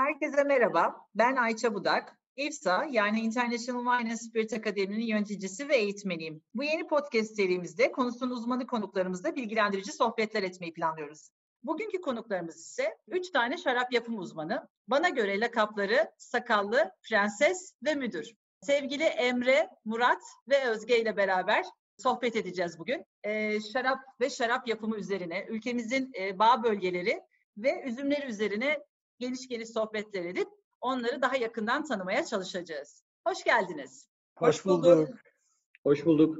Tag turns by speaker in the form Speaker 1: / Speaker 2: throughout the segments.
Speaker 1: Herkese merhaba, ben Ayça Budak. IFSA yani International Wine and Spirit Akademi'nin yöneticisi ve eğitmeniyim. Bu yeni podcast serimizde konusunun uzmanı konuklarımızla bilgilendirici sohbetler etmeyi planlıyoruz. Bugünkü konuklarımız ise üç tane şarap yapım uzmanı. Bana göre lakapları Sakallı, Prenses ve Müdür. Sevgili Emre, Murat ve Özge ile beraber sohbet edeceğiz bugün. Ee, şarap ve şarap yapımı üzerine, ülkemizin e, bağ bölgeleri ve üzümleri üzerine geniş geniş sohbetler edip onları daha yakından tanımaya çalışacağız. Hoş geldiniz.
Speaker 2: Hoş bulduk. Hoş bulduk.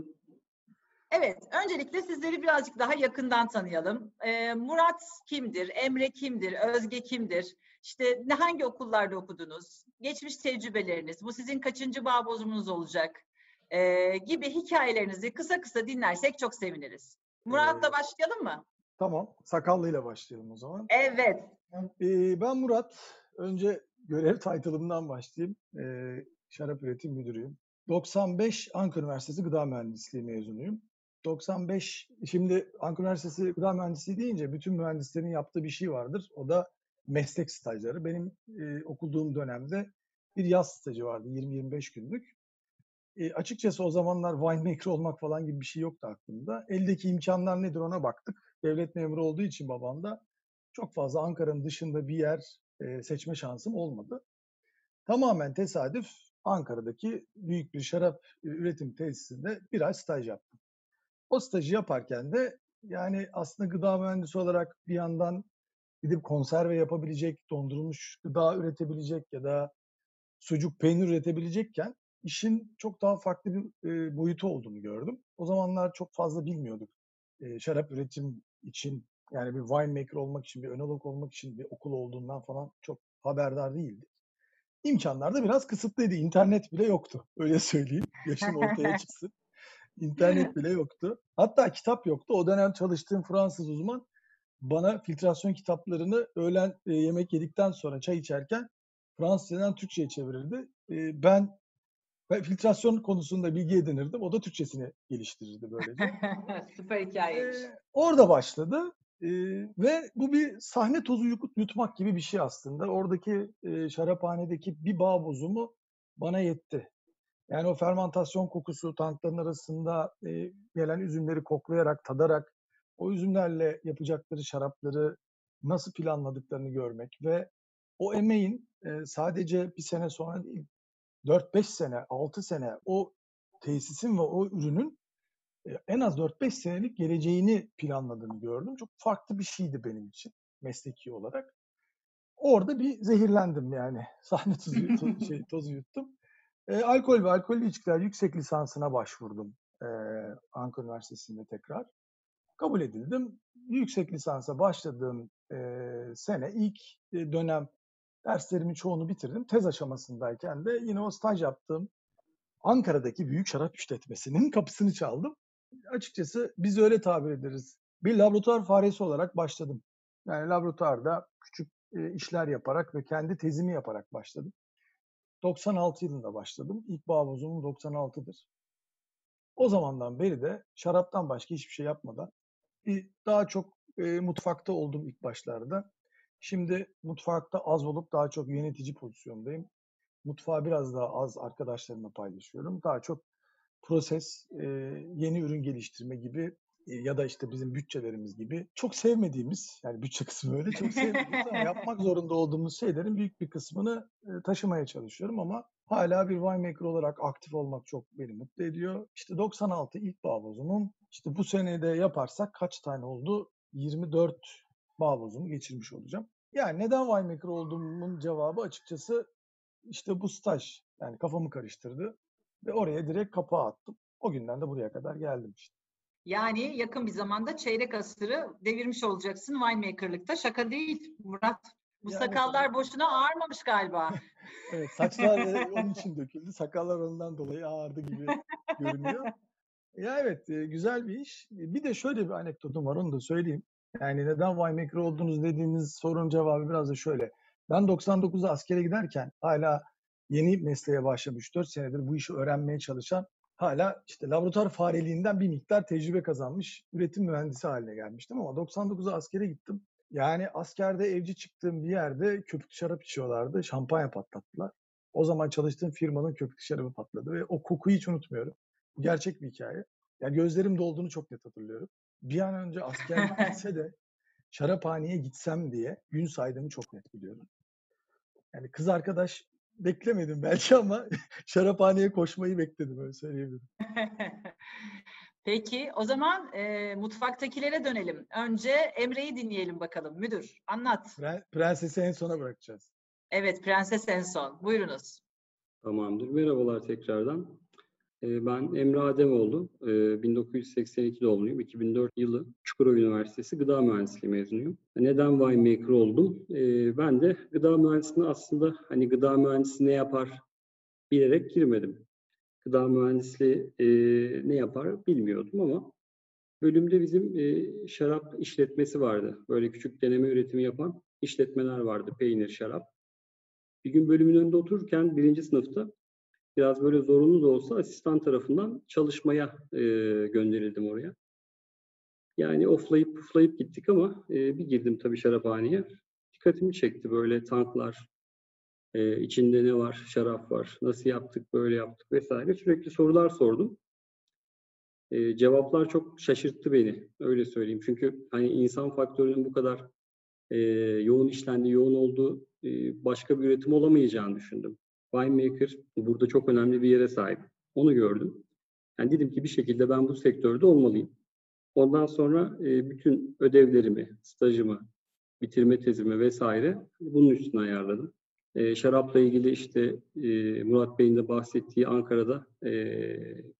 Speaker 1: Evet, öncelikle sizleri birazcık daha yakından tanıyalım. Ee, Murat kimdir? Emre kimdir? Özge kimdir? İşte ne hangi okullarda okudunuz? Geçmiş tecrübeleriniz, bu sizin kaçıncı bağ bozumunuz olacak? Ee, gibi hikayelerinizi kısa kısa dinlersek çok seviniriz. Murat'la
Speaker 2: Ee,
Speaker 1: başlayalım mı?
Speaker 2: Tamam. Sakallıyla başlayalım o zaman.
Speaker 1: Evet.
Speaker 2: Ben Murat. Önce görev title'ımdan başlayayım. Şarap üretim müdürüyüm. 95 Ankara Üniversitesi Gıda Mühendisliği mezunuyum. 95, şimdi Ankara Üniversitesi Gıda Mühendisliği deyince bütün mühendislerin yaptığı bir şey vardır. O da meslek stajları. Benim e, okuduğum dönemde bir yaz stajı vardı 20-25 günlük. E, açıkçası o zamanlar winemaker olmak falan gibi bir şey yoktu aklımda. Eldeki imkanlar nedir ona baktık. Devlet memuru olduğu için babam da çok fazla Ankara'nın dışında bir yer e, seçme şansım olmadı. Tamamen tesadüf Ankara'daki büyük bir şarap üretim tesisinde bir ay staj yaptım. O stajı yaparken de yani aslında gıda mühendisi olarak bir yandan gidip konserve yapabilecek, dondurulmuş gıda üretebilecek ya da sucuk peynir üretebilecekken işin çok daha farklı bir e, boyutu olduğunu gördüm. O zamanlar çok fazla bilmiyorduk. E, şarap üretim için yani bir winemaker olmak için, bir önolog olmak için bir okul olduğundan falan çok haberdar değildik. İmkanlar da biraz kısıtlıydı. İnternet bile yoktu. Öyle söyleyeyim. Yaşım ortaya çıksın. İnternet bile yoktu. Hatta kitap yoktu. O dönem çalıştığım Fransız uzman bana filtrasyon kitaplarını öğlen e, yemek yedikten sonra çay içerken Fransızcadan Türkçe'ye çevirirdi. E, ben, ben filtrasyon konusunda bilgi edinirdim. O da Türkçesini geliştirirdi böylece.
Speaker 1: Süper hikayeymiş.
Speaker 2: Ee, orada başladı. Ee, ve bu bir sahne tozu yut- yutmak gibi bir şey aslında. Oradaki e, şaraphanedeki bir bağ bozumu bana yetti. Yani o fermantasyon kokusu tankların arasında e, gelen üzümleri koklayarak, tadarak o üzümlerle yapacakları şarapları nasıl planladıklarını görmek ve o emeğin e, sadece bir sene sonra değil, 4-5 sene, 6 sene o tesisin ve o ürünün e, en az 4-5 senelik geleceğini planladığını gördüm. Çok farklı bir şeydi benim için mesleki olarak. Orada bir zehirlendim yani. Sahne tuzu, to- şey, tozu yuttum. E, alkol ve alkollü içkiler yüksek lisansına başvurdum e, Ankara Üniversitesi'nde tekrar. Kabul edildim. Yüksek lisansa başladığım e, sene ilk e, dönem derslerimin çoğunu bitirdim. Tez aşamasındayken de yine o staj yaptığım Ankara'daki büyük şarap işletmesinin kapısını çaldım. Açıkçası biz öyle tabir ederiz. Bir laboratuvar faresi olarak başladım. Yani laboratuvarda küçük e, işler yaparak ve kendi tezimi yaparak başladım. 96 yılında başladım. İlk bağ bozumum 96'dır. O zamandan beri de şaraptan başka hiçbir şey yapmadan daha çok e, mutfakta oldum ilk başlarda. Şimdi mutfakta az olup daha çok yönetici pozisyondayım. Mutfağı biraz daha az arkadaşlarımla paylaşıyorum. Daha çok proses, e, yeni ürün geliştirme gibi e, ya da işte bizim bütçelerimiz gibi çok sevmediğimiz yani bütçe kısmı öyle çok sevmediğimiz ama yapmak zorunda olduğumuz şeylerin büyük bir kısmını e, taşımaya çalışıyorum ama hala bir winemaker olarak aktif olmak çok beni mutlu ediyor. İşte 96 ilk bağ bozumum. İşte bu senede yaparsak kaç tane oldu? 24 bağ bozumu geçirmiş olacağım. Yani neden winemaker olduğumun cevabı açıkçası işte bu staj. Yani kafamı karıştırdı ve oraya direkt kapağı attım. O günden de buraya kadar geldim işte.
Speaker 1: Yani yakın bir zamanda çeyrek asırı devirmiş olacaksın winemakerlıkta. Şaka değil Murat. Bu
Speaker 2: Yani-
Speaker 1: sakallar boşuna ağarmamış galiba.
Speaker 2: Evet saçlar onun için döküldü. Sakallar ondan dolayı ağırdı gibi görünüyor. Ya evet e, güzel bir iş. Bir de şöyle bir anekdotum var onu da söyleyeyim. Yani neden winemaker oldunuz dediğiniz sorunun cevabı biraz da şöyle. Ben 99'da askere giderken hala yeni mesleğe başlamış 4 senedir bu işi öğrenmeye çalışan hala işte laboratuvar fareliğinden bir miktar tecrübe kazanmış üretim mühendisi haline gelmiştim ama 99'a askere gittim. Yani askerde evci çıktığım bir yerde köpüklü şarap içiyorlardı. Şampanya patlattılar. O zaman çalıştığım firmanın köpüklü şarabı patladı ve o kokuyu hiç unutmuyorum. Gerçek bir hikaye. Yani gözlerim dolduğunu çok net hatırlıyorum. Bir an önce asker bitse de şaraphaneye gitsem diye gün saydığımı çok net biliyorum. Yani kız arkadaş beklemedim belki ama şaraphaneye koşmayı bekledim öyle söyleyebilirim.
Speaker 1: Peki o zaman e, mutfaktakilere dönelim. Önce Emre'yi dinleyelim bakalım. Müdür anlat.
Speaker 2: Pre- Prensesi en sona bırakacağız.
Speaker 1: Evet Prenses en son. Buyurunuz.
Speaker 3: Tamamdır. Merhabalar tekrardan. Ee, Ben Emre Ademoğlu. Ee, 1982 doğumluyum. 2004 yılı Çukurova Üniversitesi Gıda Mühendisliği mezunuyum. Neden winemaker oldum? Ee, Ben de gıda mühendisliğine aslında hani gıda mühendisi ne yapar bilerek girmedim. Gıda mühendisliği e, ne yapar bilmiyordum ama bölümde bizim e, şarap işletmesi vardı. Böyle küçük deneme üretimi yapan işletmeler vardı. Peynir, şarap. Bir gün bölümün önünde otururken birinci sınıfta biraz böyle zorunlu da olsa asistan tarafından çalışmaya e, gönderildim oraya. Yani oflayıp puflayıp gittik ama e, bir girdim tabii şaraphaneye. Dikkatimi çekti böyle tanklar, e, içinde ne var, şarap var, nasıl yaptık, böyle yaptık vesaire. Sürekli sorular sordum. E, cevaplar çok şaşırttı beni, öyle söyleyeyim. Çünkü hani insan faktörünün bu kadar e, yoğun işlendiği, yoğun olduğu e, başka bir üretim olamayacağını düşündüm. Winemaker burada çok önemli bir yere sahip. Onu gördüm. Yani dedim ki bir şekilde ben bu sektörde olmalıyım. Ondan sonra e, bütün ödevlerimi, stajımı, bitirme tezimi vesaire bunun üstüne ayarladım. E, şarapla ilgili işte e, Murat Bey'in de bahsettiği Ankara'da e,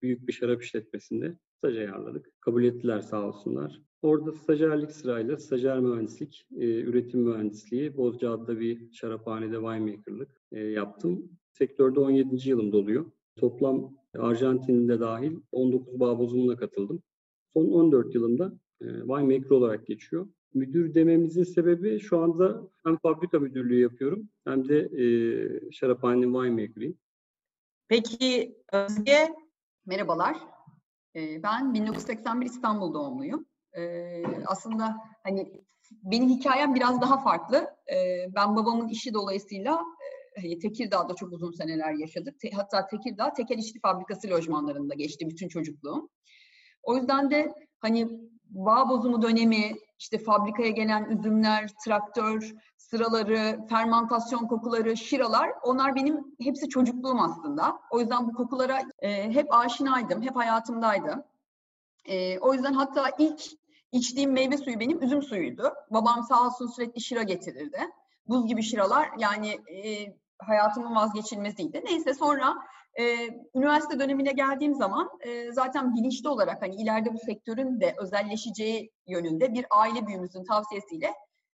Speaker 3: büyük bir şarap işletmesinde staj ayarladık. Kabul ettiler sağ olsunlar. Orada stajyerlik sırayla stajyer mühendislik, e, üretim mühendisliği, Bozcaada'da bir şaraphanede winemakerlık e, yaptım. Sektörde 17. yılım doluyor. Toplam Arjantin'de dahil 19 bağ bozumuna katıldım. Son 14 yılımda e, winemaker olarak geçiyor. Müdür dememizin sebebi şu anda hem fabrika müdürlüğü yapıyorum hem de e, şaraphanenin winemaker'ıyım.
Speaker 1: Peki Özge
Speaker 4: Merhabalar. Ee, Ben 1981 İstanbul doğumluyum. Aslında hani benim hikayem biraz daha farklı. Ben babamın işi dolayısıyla e, Tekirdağ'da çok uzun seneler yaşadık. Te- Hatta Tekirdağ tekel işçi fabrikası lojmanlarında geçti bütün çocukluğum. O yüzden de hani bağ bozumu dönemi, işte fabrikaya gelen üzümler, traktör sıraları, fermantasyon kokuları, şiralar onlar benim hepsi çocukluğum aslında. O yüzden bu kokulara e, hep aşinaydım, hep hayatımdaydı. E, o yüzden hatta ilk içtiğim meyve suyu benim üzüm suyuydu. Babam sağ olsun sürekli şira getirirdi. Buz gibi şiralar yani e, hayatımın vazgeçilmeziydi. Neyse sonra e, üniversite dönemine geldiğim zaman e, zaten bilinçli olarak hani ileride bu sektörün de özelleşeceği yönünde bir aile büyüğümüzün tavsiyesiyle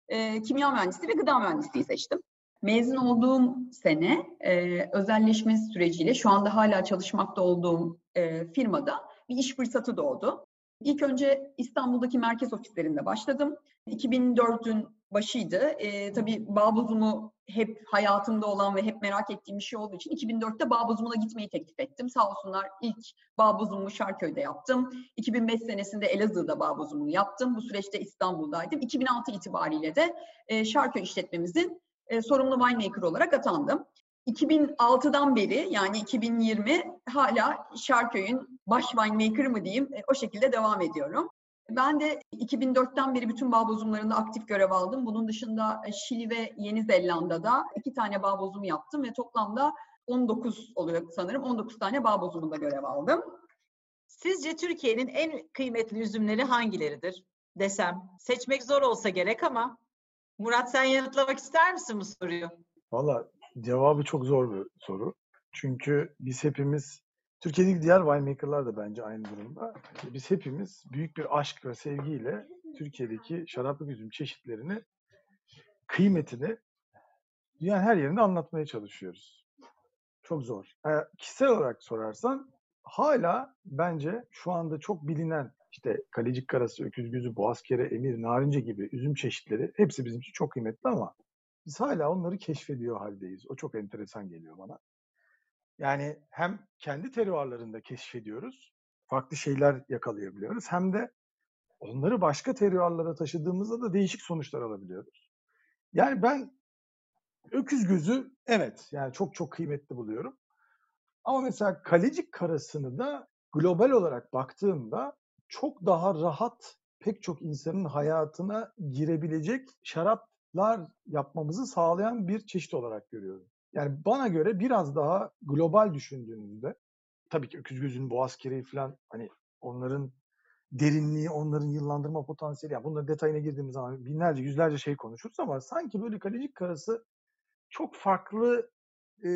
Speaker 4: e, kimya mühendisliği ve gıda mühendisliği seçtim. Mezun olduğum sene e, özelleşme süreciyle şu anda hala çalışmakta olduğum e, firmada bir iş fırsatı doğdu. İlk önce İstanbul'daki merkez ofislerinde başladım. 2004'ün başıydı. E, tabii bağ bozumu hep hayatımda olan ve hep merak ettiğim bir şey olduğu için 2004'te bağ bozumuna gitmeyi teklif ettim. Sağ olsunlar ilk bağ bozumumu Şarköy'de yaptım. 2005 senesinde Elazığ'da bağ bozumunu yaptım. Bu süreçte İstanbul'daydım. 2006 itibariyle de e, Şarköy işletmemizin e, sorumlu winemaker olarak atandım. 2006'dan beri yani 2020 hala Şarköy'ün baş winemaker mı diyeyim e, o şekilde devam ediyorum. Ben de 2004'ten beri bütün bağ bozumlarında aktif görev aldım. Bunun dışında e, Şili ve Yeni Zelanda'da iki tane bağ bozumu yaptım ve toplamda 19 oluyor sanırım. 19 tane bağ bozumunda görev aldım.
Speaker 1: sizce Türkiye'nin en kıymetli üzümleri hangileridir desem? Seçmek zor olsa gerek ama Murat sen yanıtlamak ister misin bu soruyu?
Speaker 2: Valla cevabı çok zor bir soru. Çünkü biz hepimiz, Türkiye'deki diğer winemakerlar da bence aynı durumda. Biz hepimiz büyük bir aşk ve sevgiyle Türkiye'deki şaraplık üzüm çeşitlerini, kıymetini dünyanın her yerinde anlatmaya çalışıyoruz. Çok zor. E, kişisel olarak sorarsan hala bence şu anda çok bilinen işte kalecik karası, öküz gözü, boğazkere, emir, narince gibi üzüm çeşitleri hepsi bizim için çok kıymetli ama biz hala onları keşfediyor haldeyiz. O çok enteresan geliyor bana. Yani hem kendi terroirlarında keşfediyoruz, farklı şeyler yakalayabiliyoruz hem de onları başka terörlere taşıdığımızda da değişik sonuçlar alabiliyoruz. Yani ben öküz gözü evet yani çok çok kıymetli buluyorum. Ama mesela kalecik karasını da global olarak baktığımda çok daha rahat pek çok insanın hayatına girebilecek şaraplar yapmamızı sağlayan bir çeşit olarak görüyorum. Yani bana göre biraz daha global düşündüğünüzde tabii ki öküz gözünün boğaz kereği falan hani onların derinliği, onların yıllandırma potansiyeli. Yani bunların detayına girdiğimiz zaman binlerce, yüzlerce şey konuşuruz ama sanki böyle kalecik karası çok farklı e,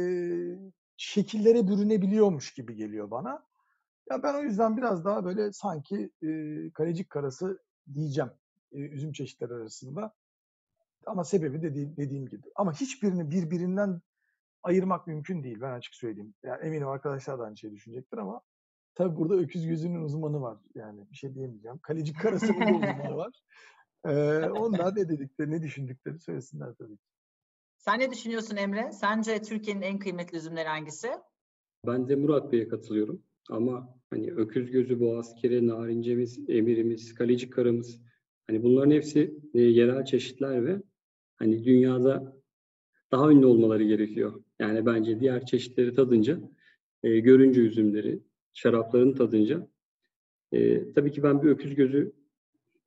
Speaker 2: şekillere bürünebiliyormuş gibi geliyor bana. Ya ben o yüzden biraz daha böyle sanki e, kalecik karası diyeceğim e, üzüm çeşitleri arasında. Ama sebebi de dediğim gibi. Ama hiçbirini birbirinden ayırmak mümkün değil ben açık söyleyeyim. Yani eminim arkadaşlar da aynı şey düşünecektir ama tabii burada öküz gözünün uzmanı var. Yani bir şey diyemeyeceğim. Kalecik karasının uzmanı var. Ee, onlar ne dedikleri, ne düşündükleri söylesinler tabii ki.
Speaker 1: Sen ne düşünüyorsun Emre? Sence Türkiye'nin en kıymetli üzümleri hangisi?
Speaker 3: Ben de Murat Bey'e katılıyorum. Ama hani öküz gözü, boğaz kere, narincemiz, emirimiz, kalecik karımız hani bunların hepsi e, yerel çeşitler ve hani dünyada daha ünlü olmaları gerekiyor. Yani bence diğer çeşitleri tadınca, e, görünce üzümleri, şarapların tadınca e, tabii ki ben bir öküz gözü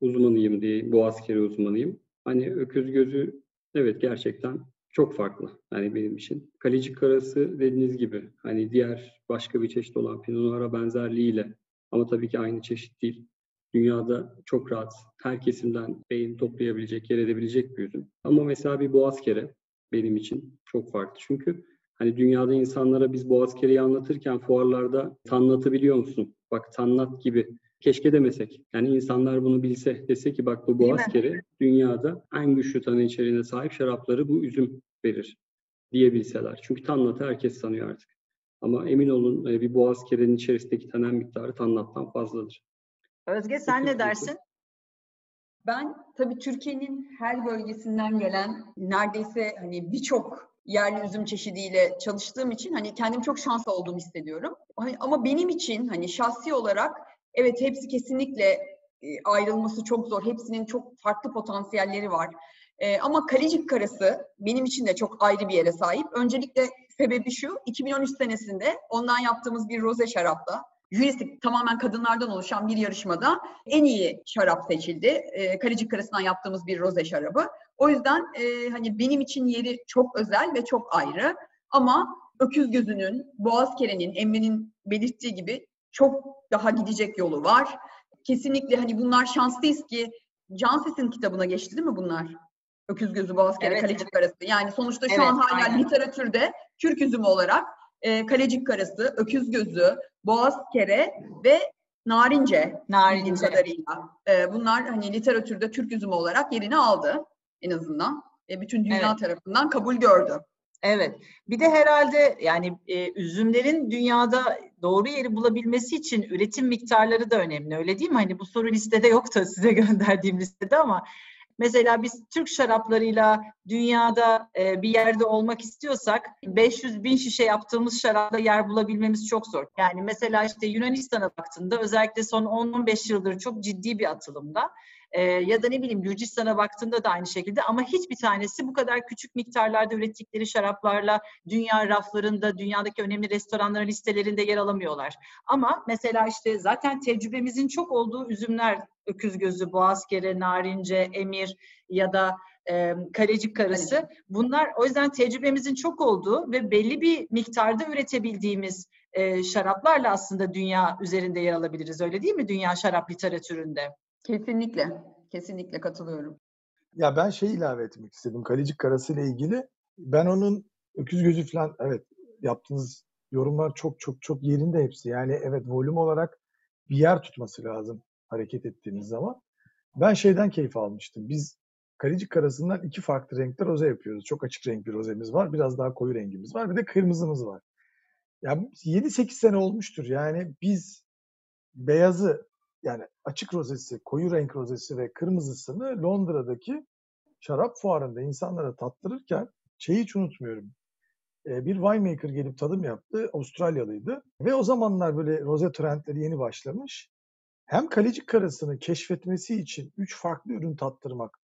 Speaker 3: uzmanıyım diye, boğaz kere uzmanıyım. Hani öküz gözü evet gerçekten çok farklı yani benim için. Kalecik karası dediğiniz gibi hani diğer başka bir çeşit olan Pinot Noir'a benzerliğiyle ama tabii ki aynı çeşit değil. Dünyada çok rahat her kesimden beyin toplayabilecek, yer edebilecek bir üzüm. Ama mesela bir boğaz kere benim için çok farklı. Çünkü hani dünyada insanlara biz boğaz kereyi anlatırken fuarlarda tanlatabiliyor musun? Bak tanlat gibi keşke demesek. Yani insanlar bunu bilse, dese ki bak bu boğaz kere dünyada en güçlü tanı içeriğine sahip şarapları bu üzüm verir diyebilseler. Çünkü tanlatı herkes sanıyor artık. Ama emin olun e, bir boğaz kerenin içerisindeki tanen miktarı tanlattan fazladır.
Speaker 1: Özge sen ne dersin?
Speaker 4: Ben tabii Türkiye'nin her bölgesinden gelen neredeyse hani birçok yerli üzüm çeşidiyle çalıştığım için hani kendim çok şanslı olduğumu hissediyorum. Hani ama benim için hani şahsi olarak Evet hepsi kesinlikle e, ayrılması çok zor. Hepsinin çok farklı potansiyelleri var. Ee, ama Kalecik Karası benim için de çok ayrı bir yere sahip. Öncelikle sebebi şu, 2013 senesinde ondan yaptığımız bir roze şarapta, jürisi tamamen kadınlardan oluşan bir yarışmada en iyi şarap seçildi. E, Kalecik Karası'ndan yaptığımız bir roze şarabı. O yüzden e, hani benim için yeri çok özel ve çok ayrı. Ama öküz gözünün, boğaz kerenin, Emre'nin belirttiği gibi çok daha gidecek yolu var. Kesinlikle hani bunlar şanslıyız ki Canses'in kitabına geçti değil mi bunlar? Öküz gözü, boğaz kere, evet, kalecik karası. Yani sonuçta şu evet, an hala aynen. literatürde Türk üzümü olarak e, kalecik karası, öküz gözü, boğaz kere ve narince, narince. kadarıyla. E, bunlar hani literatürde Türk üzümü olarak yerini aldı en azından. E, bütün dünya evet. tarafından kabul gördü.
Speaker 1: Evet. Bir de herhalde yani e, üzümlerin dünyada doğru yeri bulabilmesi için üretim miktarları da önemli. Öyle değil mi? Hani bu soru listede yoktu size gönderdiğim listede ama mesela biz Türk şaraplarıyla dünyada e, bir yerde olmak istiyorsak 500 bin şişe yaptığımız şarapla yer bulabilmemiz çok zor. Yani mesela işte Yunanistan'a baktığında özellikle son 10-15 yıldır çok ciddi bir atılımda e, ya da ne bileyim Gürcistan'a baktığında da aynı şekilde ama hiçbir tanesi bu kadar küçük miktarlarda ürettikleri şaraplarla dünya raflarında, dünyadaki önemli restoranların listelerinde yer alamıyorlar. Ama mesela işte zaten tecrübemizin çok olduğu üzümler öküz gözü, boğazkere, narince, emir ya da e, kalecik karısı. Bunlar o yüzden tecrübemizin çok olduğu ve belli bir miktarda üretebildiğimiz e, şaraplarla aslında dünya üzerinde yer alabiliriz. Öyle değil mi dünya şarap literatüründe?
Speaker 4: Kesinlikle. Kesinlikle katılıyorum.
Speaker 2: Ya ben şey ilave etmek istedim. Kalecik Karası ile ilgili. Ben onun öküz gözü falan evet yaptığınız yorumlar çok çok çok yerinde hepsi. Yani evet volüm olarak bir yer tutması lazım hareket ettiğiniz zaman. Ben şeyden keyif almıştım. Biz Kalecik karasından iki farklı renkte roze yapıyoruz. Çok açık renk bir rozemiz var. Biraz daha koyu rengimiz var. Bir de kırmızımız var. Ya 7-8 sene olmuştur. Yani biz beyazı yani açık rozesi, koyu renk rozesi ve kırmızısını Londra'daki şarap fuarında insanlara tattırırken şeyi hiç unutmuyorum. Bir winemaker gelip tadım yaptı. Avustralyalıydı. Ve o zamanlar böyle roze trendleri yeni başlamış. hem kalecik karasını keşfetmesi için üç farklı ürün tattırmak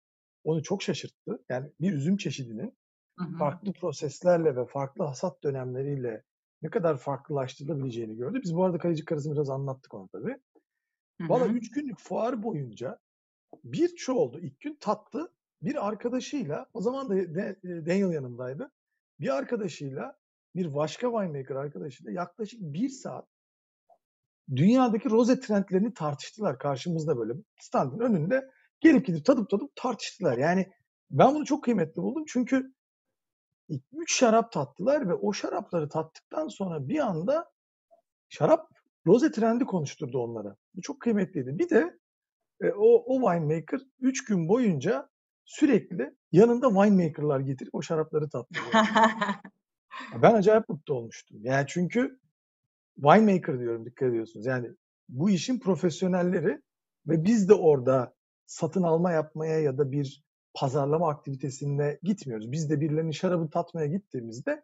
Speaker 2: onu çok şaşırttı. Yani bir üzüm çeşidinin
Speaker 1: Hı hı.
Speaker 2: farklı proseslerle ve farklı hasat dönemleriyle ne kadar farklılaştırılabileceğini gördü. Biz bu arada kalecik karasını biraz anlattık ona tabii.
Speaker 1: Hı
Speaker 2: Valla üç günlük fuar boyunca bir şu oldu. İlk gün tattı. Bir arkadaşıyla, o zaman da De- Daniel yanındaydı. Bir arkadaşıyla, bir başka winemaker arkadaşıyla yaklaşık bir saat dünyadaki roze trendlerini tartıştılar karşımızda böyle standın önünde gelip gidip tadıp tadıp tartıştılar. Yani ben bunu çok kıymetli buldum çünkü üç şarap tattılar ve o şarapları tattıktan sonra bir anda şarap roze trendi konuşturdu onlara. Bu çok kıymetliydi. Bir de e, o, o winemaker 3 gün boyunca sürekli yanında winemakerlar getirip o şarapları tattırıyor. ben acayip mutlu olmuştum. Yani çünkü winemaker diyorum dikkat ediyorsunuz. Yani bu işin profesyonelleri ve biz de orada satın alma yapmaya ya da bir pazarlama aktivitesine gitmiyoruz. Biz de birilerinin şarabı tatmaya gittiğimizde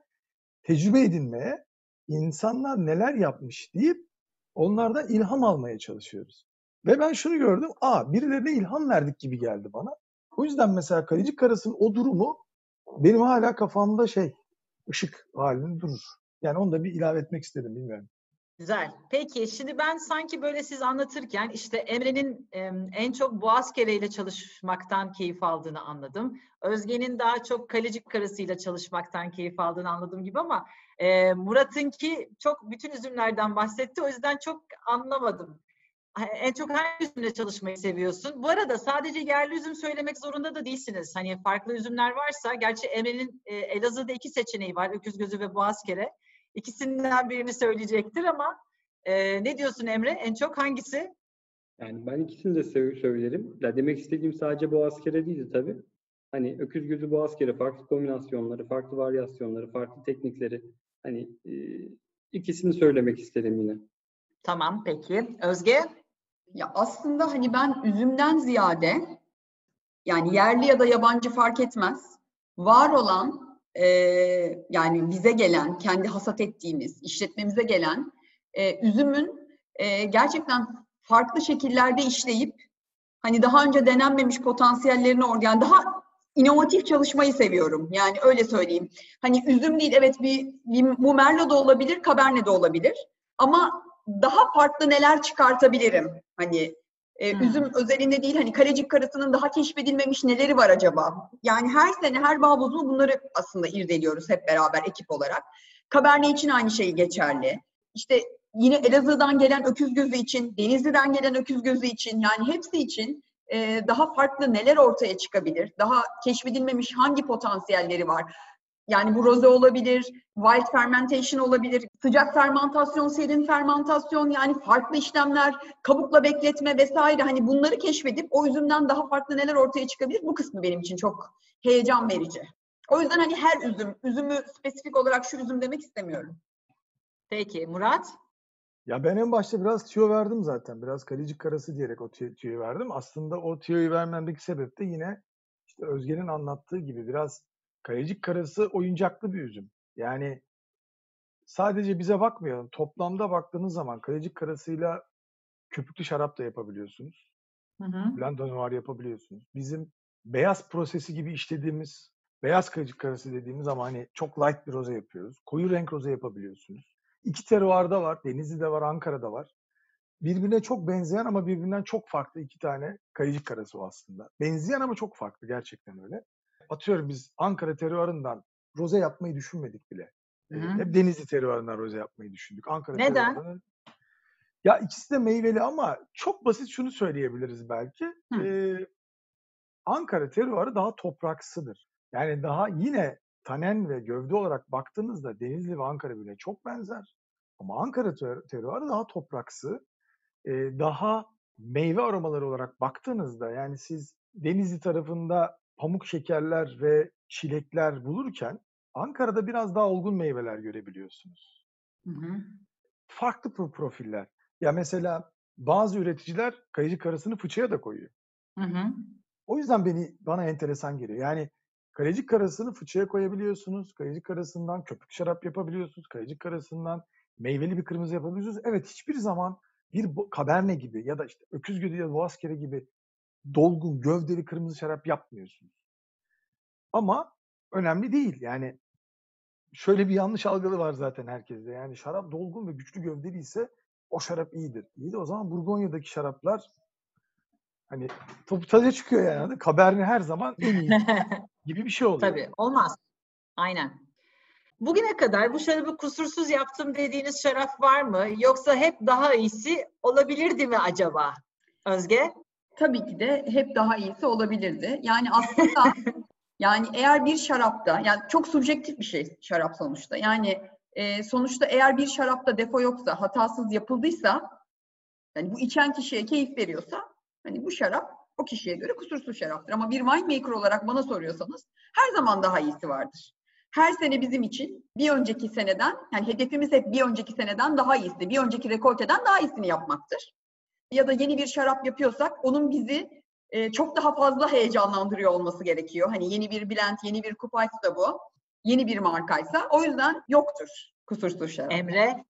Speaker 2: tecrübe edinmeye, insanlar neler yapmış deyip onlardan ilham almaya çalışıyoruz. Ve ben şunu gördüm, aa birilerine ilham verdik gibi geldi bana. O yüzden mesela Kalecik Karas'ın o durumu benim hala kafamda şey, ışık halinde durur. Yani onu da bir ilave etmek istedim, bilmiyorum.
Speaker 1: Güzel. Peki şimdi ben sanki böyle siz anlatırken işte Emre'nin em, en çok Boğazkere ile çalışmaktan keyif aldığını anladım. Özge'nin daha çok Kalecik karısıyla çalışmaktan keyif aldığını anladığım gibi ama e, Murat'ınki çok bütün üzümlerden bahsetti. O yüzden çok anlamadım. En çok hangi üzümle çalışmayı seviyorsun? Bu arada sadece yerli üzüm söylemek zorunda da değilsiniz. Hani farklı üzümler varsa, gerçi Emre'nin e, Elazığ'da iki seçeneği var. Öküz gözü ve Boğazkere. İkisinden birini söyleyecektir ama e, ne diyorsun Emre? En çok hangisi?
Speaker 3: Yani ben ikisini de sö- söylerim. Ya demek istediğim sadece bu askere değildi tabii. Hani öküz gözü bu askere farklı kombinasyonları, farklı varyasyonları, farklı teknikleri. Hani e, ikisini söylemek isterim yine.
Speaker 1: Tamam peki. Özge?
Speaker 4: Ya aslında hani ben üzümden ziyade yani yerli ya da yabancı fark etmez. Var olan e, yani bize gelen, kendi hasat ettiğimiz, işletmemize gelen e, üzümün e, gerçekten farklı şekillerde işleyip hani daha önce denenmemiş potansiyellerini or yani daha inovatif çalışmayı seviyorum. Yani öyle söyleyeyim. Hani üzüm değil evet bir, bir bu Merlot da olabilir, Cabernet de olabilir. Ama daha farklı neler çıkartabilirim? Hani e,
Speaker 1: Hmm.
Speaker 4: üzüm özelinde değil hani kalecik karısının daha keşfedilmemiş neleri var acaba? Yani her sene her bağ bozumu bunları aslında irdeliyoruz hep beraber ekip olarak. Cabernet için aynı şey geçerli. İşte yine Elazığ'dan gelen öküz gözü için, Denizli'den gelen öküz gözü için yani hepsi için e, daha farklı neler ortaya çıkabilir? Daha keşfedilmemiş hangi potansiyelleri var? Yani bu roze olabilir, wild fermentation olabilir, sıcak fermentasyon, serin fermentasyon yani farklı işlemler, kabukla bekletme vesaire hani bunları keşfedip o üzümden daha farklı neler ortaya çıkabilir? Bu kısmı benim için çok heyecan verici. O yüzden hani her üzüm, üzümü spesifik olarak şu üzüm demek istemiyorum.
Speaker 1: Peki Murat?
Speaker 2: Ya ben en başta biraz tüyo verdim zaten. Biraz kalecik karası diyerek o tüyoyu verdim. Aslında o tüyoyu vermemdeki sebep de yine işte Özge'nin anlattığı gibi biraz kalecik karası oyuncaklı bir üzüm. Yani sadece bize bakmayalım. Toplamda baktığınız zaman kalecik karasıyla köpüklü şarap da yapabiliyorsunuz.
Speaker 1: Hı hı.
Speaker 2: Blanc Noir yapabiliyorsunuz. Bizim beyaz prosesi gibi işlediğimiz beyaz kalecik karası dediğimiz ama hani çok light bir roze yapıyoruz. Koyu renk roze yapabiliyorsunuz. İki teruarda var. Denizli'de var, Ankara'da var. Birbirine çok benzeyen ama birbirinden çok farklı iki tane kayıcık karası aslında. Benzeyen ama çok farklı gerçekten öyle. Atıyorum biz Ankara teruarından roze yapmayı düşünmedik bile.
Speaker 1: Hı
Speaker 2: Ee,
Speaker 1: hı.
Speaker 2: Hep Denizli teruarından roze yapmayı düşündük. Ankara
Speaker 1: Neden?
Speaker 2: Ya ikisi de meyveli ama çok basit şunu söyleyebiliriz belki.
Speaker 1: Hı.
Speaker 2: Ee, Ankara teruarı daha topraksıdır. Yani daha yine tanen ve gövde olarak baktığınızda Denizli ve Ankara birbirine çok benzer. Ama Ankara ter- teruarı daha topraksı, e, daha meyve aromaları olarak baktığınızda yani siz Denizli tarafında pamuk şekerler ve çilekler bulurken Ankara'da biraz daha olgun meyveler görebiliyorsunuz.
Speaker 1: Hı hı.
Speaker 2: Farklı pro- profiller. Ya mesela bazı üreticiler kayıcı karasını fıçıya da koyuyor.
Speaker 1: Hı hı.
Speaker 2: O yüzden beni bana enteresan geliyor. Yani kayıcı karasını fıçıya koyabiliyorsunuz. Kayıcı karasından köpük şarap yapabiliyorsunuz. Kayıcı karasından meyveli bir kırmızı yapabiliyorsunuz. Evet hiçbir zaman bir kaberne gibi ya da işte öküz gözü ya da boğazkere gibi dolgun, gövdeli kırmızı şarap yapmıyorsunuz. Ama önemli değil. Yani şöyle bir yanlış algılı var zaten herkeste. Yani şarap dolgun ve güçlü gövdeli ise o şarap iyidir. İyi de o zaman Burgonya'daki şaraplar hani topu taca çıkıyor yani. Cabernet her zaman en iyi gibi bir şey oluyor.
Speaker 1: Tabii olmaz. Aynen. Bugüne kadar bu şarabı kusursuz yaptım dediğiniz şarap var mı? Yoksa hep daha iyisi olabilirdi mi acaba? Özge?
Speaker 4: Tabii ki de hep daha iyisi olabilirdi. Yani aslında yani eğer bir şarapta yani çok subjektif bir şey şarap sonuçta. Yani e, sonuçta eğer bir şarapta defo yoksa, hatasız yapıldıysa yani bu içen kişiye keyif veriyorsa hani bu şarap o kişiye göre kusursuz şaraptır. Ama bir winemaker olarak bana soruyorsanız her zaman daha iyisi vardır. Her sene bizim için bir önceki seneden yani hedefimiz hep bir önceki seneden daha iyisi, bir önceki rekolteden daha iyisini yapmaktır. Ya da yeni bir şarap yapıyorsak onun bizi e, çok daha fazla heyecanlandırıyor olması gerekiyor. Hani yeni bir blend, yeni bir kupaysa bu, yeni bir markaysa. O yüzden yoktur kusursuz şarap.
Speaker 1: Emre?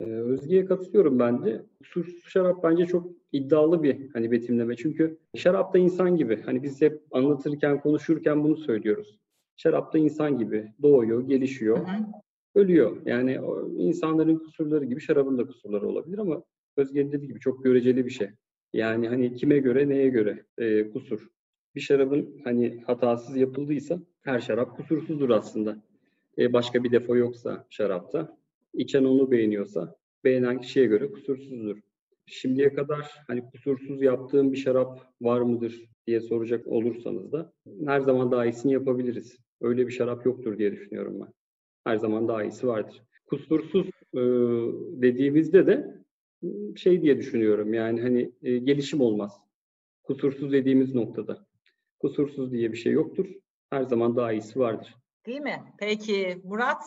Speaker 3: Ee, Özge'ye katılıyorum ben de. Kusursuz şarap bence çok iddialı bir hani betimleme. Çünkü şarap da insan gibi. Hani biz hep anlatırken, konuşurken bunu söylüyoruz. Şarap da insan gibi. Doğuyor, gelişiyor, hı hı. ölüyor. Yani insanların kusurları gibi şarabın da kusurları olabilir ama Özge'nin dediği gibi çok göreceli bir şey. Yani hani kime göre, neye göre e, kusur. Bir şarabın hani hatasız yapıldıysa her şarap kusursuzdur aslında. E, başka bir defo yoksa şarapta. İçen onu beğeniyorsa beğenen kişiye göre kusursuzdur. Şimdiye kadar hani kusursuz yaptığım bir şarap var mıdır diye soracak olursanız da her zaman daha iyisini yapabiliriz. Öyle bir şarap yoktur diye düşünüyorum ben. Her zaman daha iyisi vardır. Kusursuz e, dediğimizde de şey diye düşünüyorum yani hani e, gelişim olmaz. Kusursuz dediğimiz noktada. Kusursuz diye bir şey yoktur. Her zaman daha iyisi vardır.
Speaker 1: Değil mi? Peki Murat?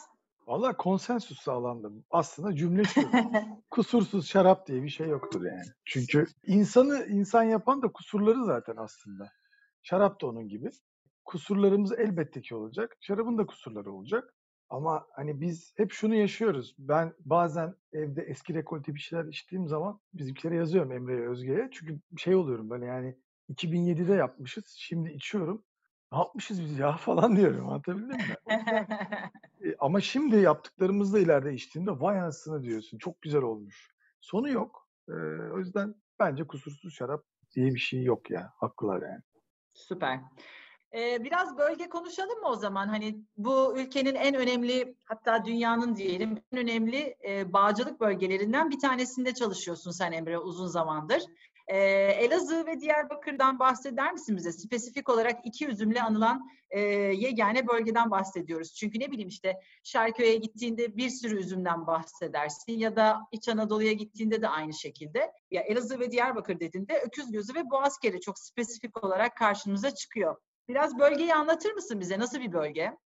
Speaker 2: Valla konsensus sağlandı. Aslında cümle şu. kusursuz şarap diye bir şey yoktur yani. Çünkü insanı insan yapan da kusurları zaten aslında. Şarap da onun gibi. Kusurlarımız elbette ki olacak. Şarabın da kusurları olacak. Ama hani biz hep şunu yaşıyoruz. Ben bazen evde eski rekolte bir şeyler içtiğim zaman bizimkilere yazıyorum Emre'ye, Özge'ye. Çünkü şey oluyorum böyle yani 2007'de yapmışız. Şimdi içiyorum. Ne yapmışız biz ya falan diyorum. Anlatabildim mi? e, ama şimdi yaptıklarımızla ileride içtiğimde vay anasını diyorsun. Çok güzel olmuş. Sonu yok. E, o yüzden bence kusursuz şarap diye bir şey yok ya. Haklılar yani.
Speaker 1: Süper. Ee, biraz bölge konuşalım mı o zaman? Hani bu ülkenin en önemli hatta dünyanın diyelim en önemli e, bağcılık bölgelerinden bir tanesinde çalışıyorsun sen Emre uzun zamandır. Ee, Elazığ ve Diyarbakır'dan bahseder misin bize? Spesifik olarak iki üzümle anılan e, yegane bölgeden bahsediyoruz. Çünkü ne bileyim işte Şarköy'e gittiğinde bir sürü üzümden bahsedersin ya da İç Anadolu'ya gittiğinde de aynı şekilde. Ya Elazığ ve Diyarbakır dediğinde öküz gözü ve boğazkere çok spesifik olarak karşımıza çıkıyor. Biraz bölgeyi anlatır mısın bize? Nasıl bir bölge?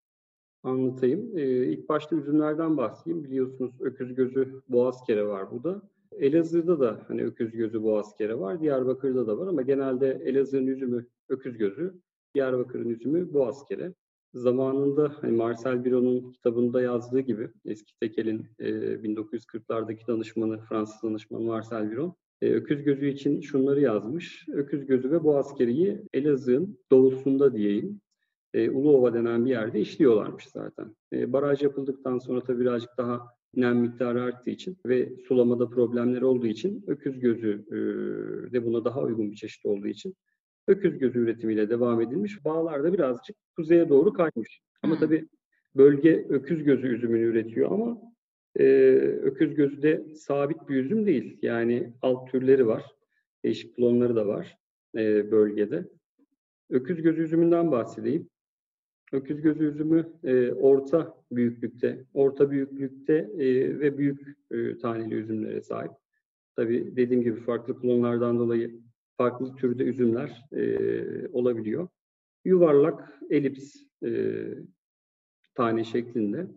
Speaker 3: Anlatayım. Ee, ilk başta üzümlerden bahsedeyim. Biliyorsunuz öküz gözü boğaz kere var burada. Elazığ'da da hani öküz gözü boğaz kere var. Diyarbakır'da da var ama genelde Elazığ'ın üzümü öküz gözü, Diyarbakır'ın üzümü boğaz kere. Zamanında hani Marcel Biron'un kitabında yazdığı gibi eski tekelin e, 1940'lardaki danışmanı, Fransız danışmanı Marcel Biron e, öküz gözü için şunları yazmış. Öküz gözü ve boğaz kereği Elazığ'ın doğusunda diyeyim. E, Uluova denen bir yerde işliyorlarmış zaten. E, baraj yapıldıktan sonra tabii birazcık daha nem miktarı arttığı için ve sulamada problemleri olduğu için öküz gözü e, de buna daha uygun bir çeşit olduğu için öküz gözü üretimiyle devam edilmiş. Bağlar da birazcık kuzeye doğru kaymış. Ama tabii bölge öküz gözü üzümünü üretiyor ama e, öküz gözü de sabit bir üzüm değil. Yani alt türleri var. Değişik klonları da var e, bölgede. Öküz gözü üzümünden bahsedeyim. Öküz gözü üzümü e, orta büyüklükte, orta büyüklükte e, ve büyük e, taneli üzümlere sahip. Tabii dediğim gibi farklı klonlardan dolayı farklı türde üzümler e, olabiliyor. Yuvarlak, elips e, tane şeklinde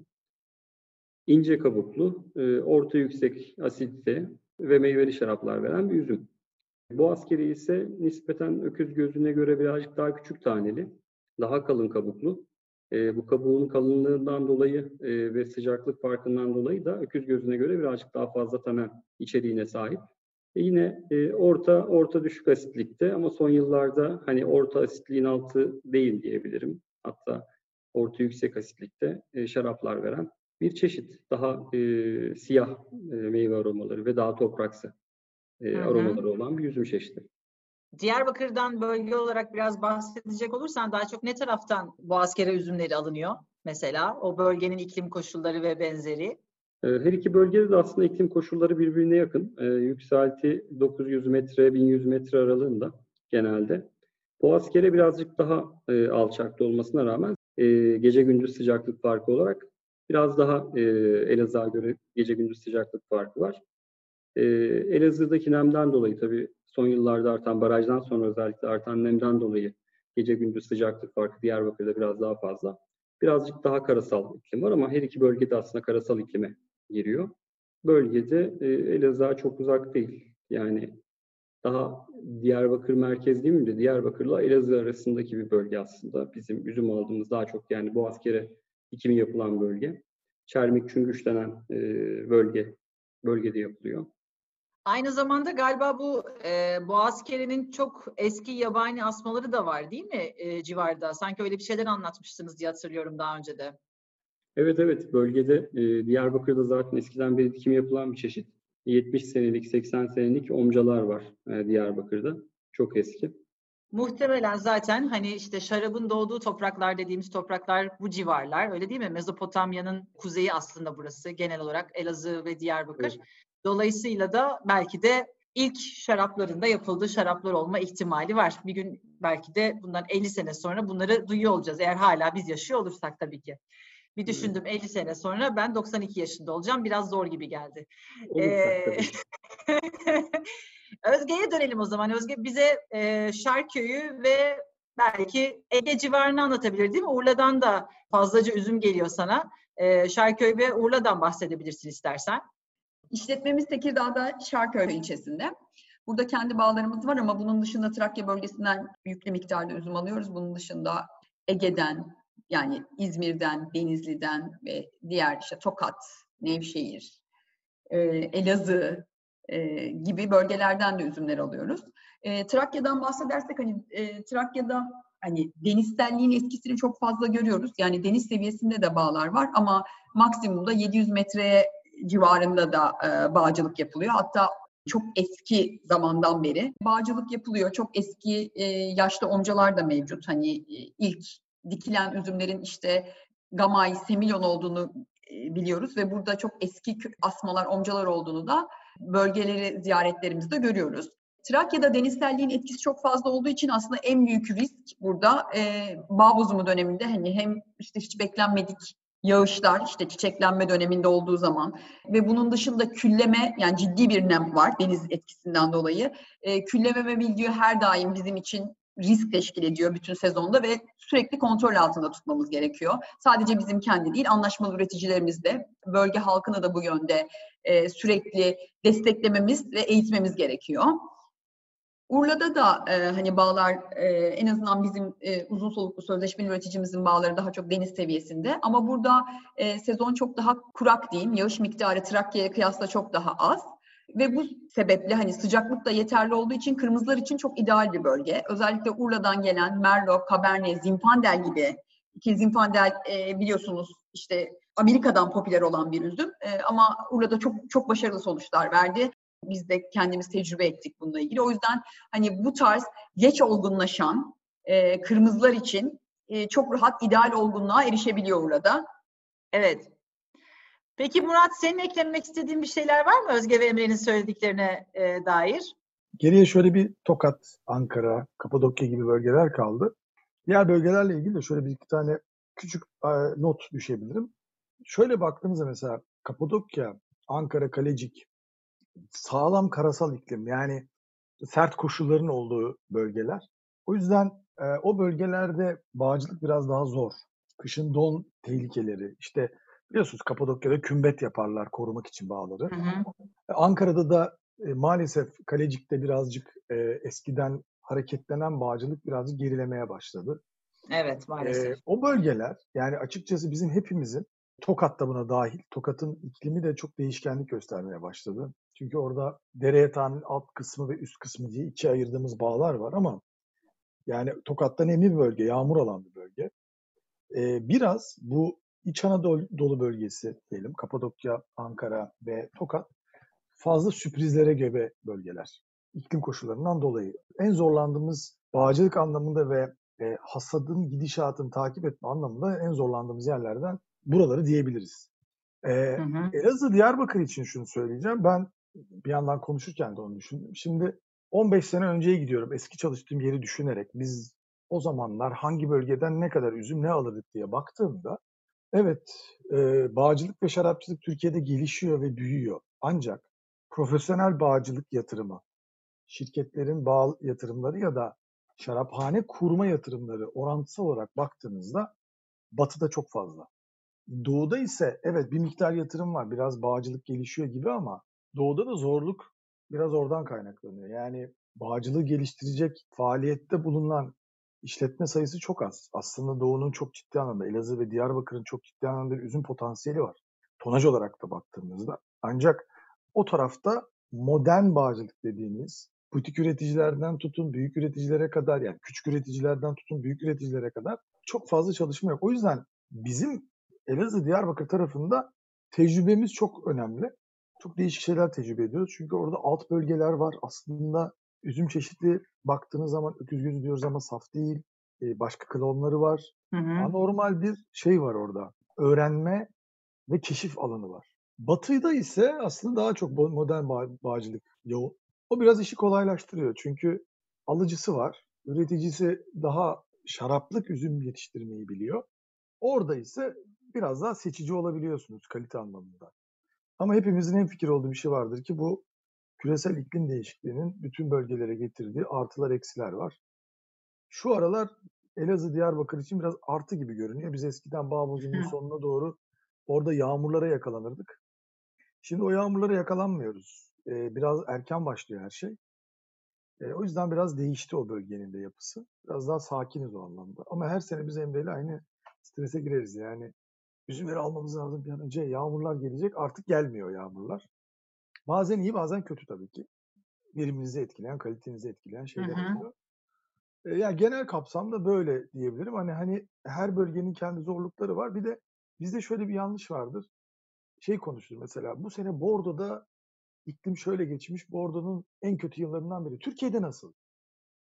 Speaker 3: ince kabuklu, e, orta yüksek asitli ve meyveli şaraplar veren bir üzüm. Bu askeri ise nispeten öküz gözüne göre birazcık daha küçük taneli, daha kalın kabuklu. E, bu kabuğun kalınlığından dolayı e, ve sıcaklık farkından dolayı da öküz gözüne göre birazcık daha fazla tanen içeriğine sahip. Yine orta orta düşük asitlikte ama son yıllarda hani orta asitliğin altı değil diyebilirim. Hatta orta yüksek asitlikte şaraplar veren bir çeşit. Daha e, siyah e, meyve aromaları ve daha topraksı e, aromaları olan bir üzüm çeşidi.
Speaker 1: Diyarbakır'dan bölge olarak biraz bahsedecek olursan daha çok ne taraftan bu askere üzümleri alınıyor mesela? O bölgenin iklim koşulları ve benzeri.
Speaker 3: Her iki bölgede de aslında iklim koşulları birbirine yakın. E, yükselti 900 metre, 1100 metre aralığında genelde. Bu askere birazcık daha e, alçakta olmasına rağmen e, gece gündüz sıcaklık farkı olarak Biraz daha e, Elazığ'a göre gece gündüz sıcaklık farkı var. E, Elazığ'daki nemden dolayı tabii son yıllarda artan barajdan sonra özellikle artan nemden dolayı gece gündüz sıcaklık farkı Diyarbakır'da biraz daha fazla. Birazcık daha karasal iklim var ama her iki bölgede aslında karasal iklime giriyor. Bölgede e, Elazığ'a çok uzak değil. Yani daha Diyarbakır merkez değil mi de Diyarbakır'la Elazığ arasındaki bir bölge aslında. Bizim üzüm aldığımız daha çok yani Boğazkere 2000 yapılan bölge. Çermik Çüngüş denen e, bölge bölgede yapılıyor.
Speaker 1: Aynı zamanda galiba bu e, Boğaz Kere'nin çok eski yabani asmaları da var değil mi e, civarda? Sanki öyle bir şeyler anlatmıştınız diye hatırlıyorum daha önce de.
Speaker 3: Evet evet bölgede e, Diyarbakır'da zaten eskiden beri dikim yapılan bir çeşit. 70 senelik, 80 senelik omcalar var e, Diyarbakır'da. Çok eski.
Speaker 1: Muhtemelen zaten hani işte şarabın doğduğu topraklar dediğimiz topraklar bu civarlar öyle değil mi? Mezopotamya'nın kuzeyi aslında burası genel olarak Elazığ ve Diyarbakır. Evet. Dolayısıyla da belki de ilk şaraplarında yapıldığı şaraplar olma ihtimali var. Bir gün belki de bundan 50 sene sonra bunları duyuyor olacağız. Eğer hala biz yaşıyor olursak tabii ki. Bir düşündüm 50 sene sonra ben 92 yaşında olacağım. Biraz zor gibi geldi. Ee, Özge'ye dönelim o zaman. Özge bize e, Şarköy'ü ve belki Ege civarını anlatabilir değil mi? Urla'dan da fazlaca üzüm geliyor sana. E, Şarköy ve Urla'dan bahsedebilirsin istersen.
Speaker 4: İşletmemiz Tekirdağ'da Şarköy ilçesinde. Burada kendi bağlarımız var ama bunun dışında Trakya bölgesinden yüklü miktarda üzüm alıyoruz. Bunun dışında Ege'den, yani İzmir'den, Denizli'den ve diğer işte Tokat, Nevşehir, e, Elazığ e, gibi bölgelerden de üzümler alıyoruz. E, Trakya'dan bahsedersek hani e, Trakya'da hani denizselliğin etkisini çok fazla görüyoruz. Yani deniz seviyesinde de bağlar var ama maksimumda 700 metreye civarında da e, bağcılık yapılıyor. Hatta çok eski zamandan beri bağcılık yapılıyor. Çok eski e, yaşlı omcalar da mevcut. Hani e, ilk dikilen üzümlerin işte Gamay, Semilon olduğunu e, biliyoruz ve burada çok eski asmalar, omcalar olduğunu da bölgeleri ziyaretlerimizde görüyoruz. Trakya'da denizselliğin etkisi çok fazla olduğu için aslında en büyük risk burada e, bağ bozumu döneminde hani hem işte hiç beklenmedik yağışlar işte çiçeklenme döneminde olduğu zaman ve bunun dışında külleme yani ciddi bir nem var deniz etkisinden dolayı. E, külleme ve mildiyo her daim bizim için risk teşkil ediyor bütün sezonda ve sürekli kontrol altında tutmamız gerekiyor. Sadece bizim kendi değil, anlaşmalı üreticilerimiz de, bölge halkını da bu yönde e, sürekli desteklememiz ve eğitmemiz gerekiyor. Urla'da da e, hani bağlar e, en azından bizim e, uzun soluklu sözleşmeli üreticimizin bağları daha çok deniz seviyesinde. Ama burada e, sezon çok daha kurak diyeyim. Yağış miktarı Trakya'ya kıyasla çok daha az. Ve bu sebeple hani sıcaklık da yeterli olduğu için kırmızılar için çok ideal bir bölge. Özellikle Urla'dan gelen Merlot, Cabernet, Zinfandel gibi ki Zinfandel e, biliyorsunuz işte Amerika'dan popüler olan bir üzüm e, ama Urla'da çok çok başarılı sonuçlar verdi. Biz de kendimiz tecrübe ettik bununla ilgili. O yüzden hani bu tarz geç olgunlaşan e, kırmızılar için e, çok rahat ideal olgunluğa erişebiliyor Urla'da.
Speaker 1: Evet. Peki Murat senin eklemek istediğin bir şeyler var mı Özge ve Emre'nin söylediklerine e, dair?
Speaker 2: Geriye şöyle bir Tokat, Ankara, Kapadokya gibi bölgeler kaldı. Diğer bölgelerle ilgili de şöyle bir iki tane küçük e, not düşebilirim. Şöyle baktığımızda mesela Kapadokya, Ankara, Kalecik sağlam karasal iklim yani sert koşulların olduğu bölgeler. O yüzden e, o bölgelerde bağcılık biraz daha zor. Kışın don tehlikeleri, işte Biliyorsunuz Kapadokya'da kümbet yaparlar korumak için bağları. Hı hı. E, Ankara'da da e, maalesef Kalecik'te birazcık e, eskiden hareketlenen bağcılık birazcık gerilemeye başladı.
Speaker 1: Evet maalesef.
Speaker 2: E, o bölgeler yani açıkçası bizim hepimizin Tokat da buna dahil. Tokat'ın iklimi de çok değişkenlik göstermeye başladı. Çünkü orada dere yatağının alt kısmı ve üst kısmı diye iki ayırdığımız bağlar var ama yani Tokat'ta nemli bir bölge, yağmur alan bir bölge. Ee, biraz bu İç Anadolu bölgesi diyelim, Kapadokya, Ankara ve Tokat fazla sürprizlere gebe bölgeler. İklim koşullarından dolayı. En zorlandığımız bağcılık anlamında ve e, hasadın gidişatını takip etme anlamında en zorlandığımız yerlerden buraları diyebiliriz. Ee, hı hı. Elazığ Diyarbakır için şunu söyleyeceğim. Ben bir yandan konuşurken de onu düşündüm. Şimdi 15 sene önceye gidiyorum eski çalıştığım yeri düşünerek. Biz o zamanlar hangi bölgeden ne kadar üzüm ne alırdık diye baktığımda evet e, bağcılık ve şarapçılık Türkiye'de gelişiyor ve büyüyor. Ancak profesyonel bağcılık yatırımı, şirketlerin bağ yatırımları ya da şaraphane kurma yatırımları orantısal olarak baktığınızda batıda çok fazla. Doğuda ise evet bir miktar yatırım var. Biraz bağcılık gelişiyor gibi ama doğuda da zorluk biraz oradan kaynaklanıyor. Yani bağcılığı geliştirecek faaliyette bulunan işletme sayısı çok az. Aslında Doğu'nun çok ciddi anlamda, Elazığ ve Diyarbakır'ın çok ciddi anlamda bir üzüm potansiyeli var. Tonaj olarak da baktığımızda. Ancak o tarafta modern bağcılık dediğimiz butik üreticilerden tutun büyük üreticilere kadar yani küçük üreticilerden tutun büyük üreticilere kadar çok fazla çalışma yok. O yüzden bizim Elazığ Diyarbakır tarafında tecrübemiz çok önemli. Çok değişik şeyler tecrübe ediyoruz. Çünkü orada alt bölgeler var. Aslında üzüm çeşitli baktığınız zaman öküz gözü diyoruz ama saf değil. başka klonları var. Hı hı. Anormal bir şey var orada. Öğrenme ve keşif alanı var. Batı'da ise aslında daha çok modern bağ, bağcılık yoğun. O biraz işi kolaylaştırıyor. Çünkü alıcısı var. Üreticisi daha şaraplık üzüm yetiştirmeyi biliyor. Orada ise biraz daha seçici olabiliyorsunuz kalite anlamında. Ama hepimizin en fikir olduğu bir şey vardır ki bu küresel iklim değişikliğinin bütün bölgelere getirdiği artılar eksiler var. Şu aralar Elazığ Diyarbakır için biraz artı gibi görünüyor. Biz eskiden Bağbozun'un sonuna doğru orada yağmurlara yakalanırdık. Şimdi o yağmurlara yakalanmıyoruz. Ee, biraz erken başlıyor her şey. Ee, o yüzden biraz değişti o bölgenin de yapısı. Biraz daha sakiniz o anlamda. Ama her sene biz Emre'yle aynı strese gireriz. Yani üzümleri almamız lazım bir an önce. Yağmurlar gelecek. Artık gelmiyor yağmurlar. Bazen iyi bazen kötü tabii ki. Veriminizi etkileyen, kalitenizi etkileyen şeyler hı hı. oluyor. E, yani genel kapsamda böyle diyebilirim. Hani hani her bölgenin kendi zorlukları var. Bir de bizde şöyle bir yanlış vardır. Şey konuşulur mesela. Bu sene Bordo'da iklim şöyle geçmiş. Bordo'nun en kötü yıllarından biri. Türkiye'de nasıl?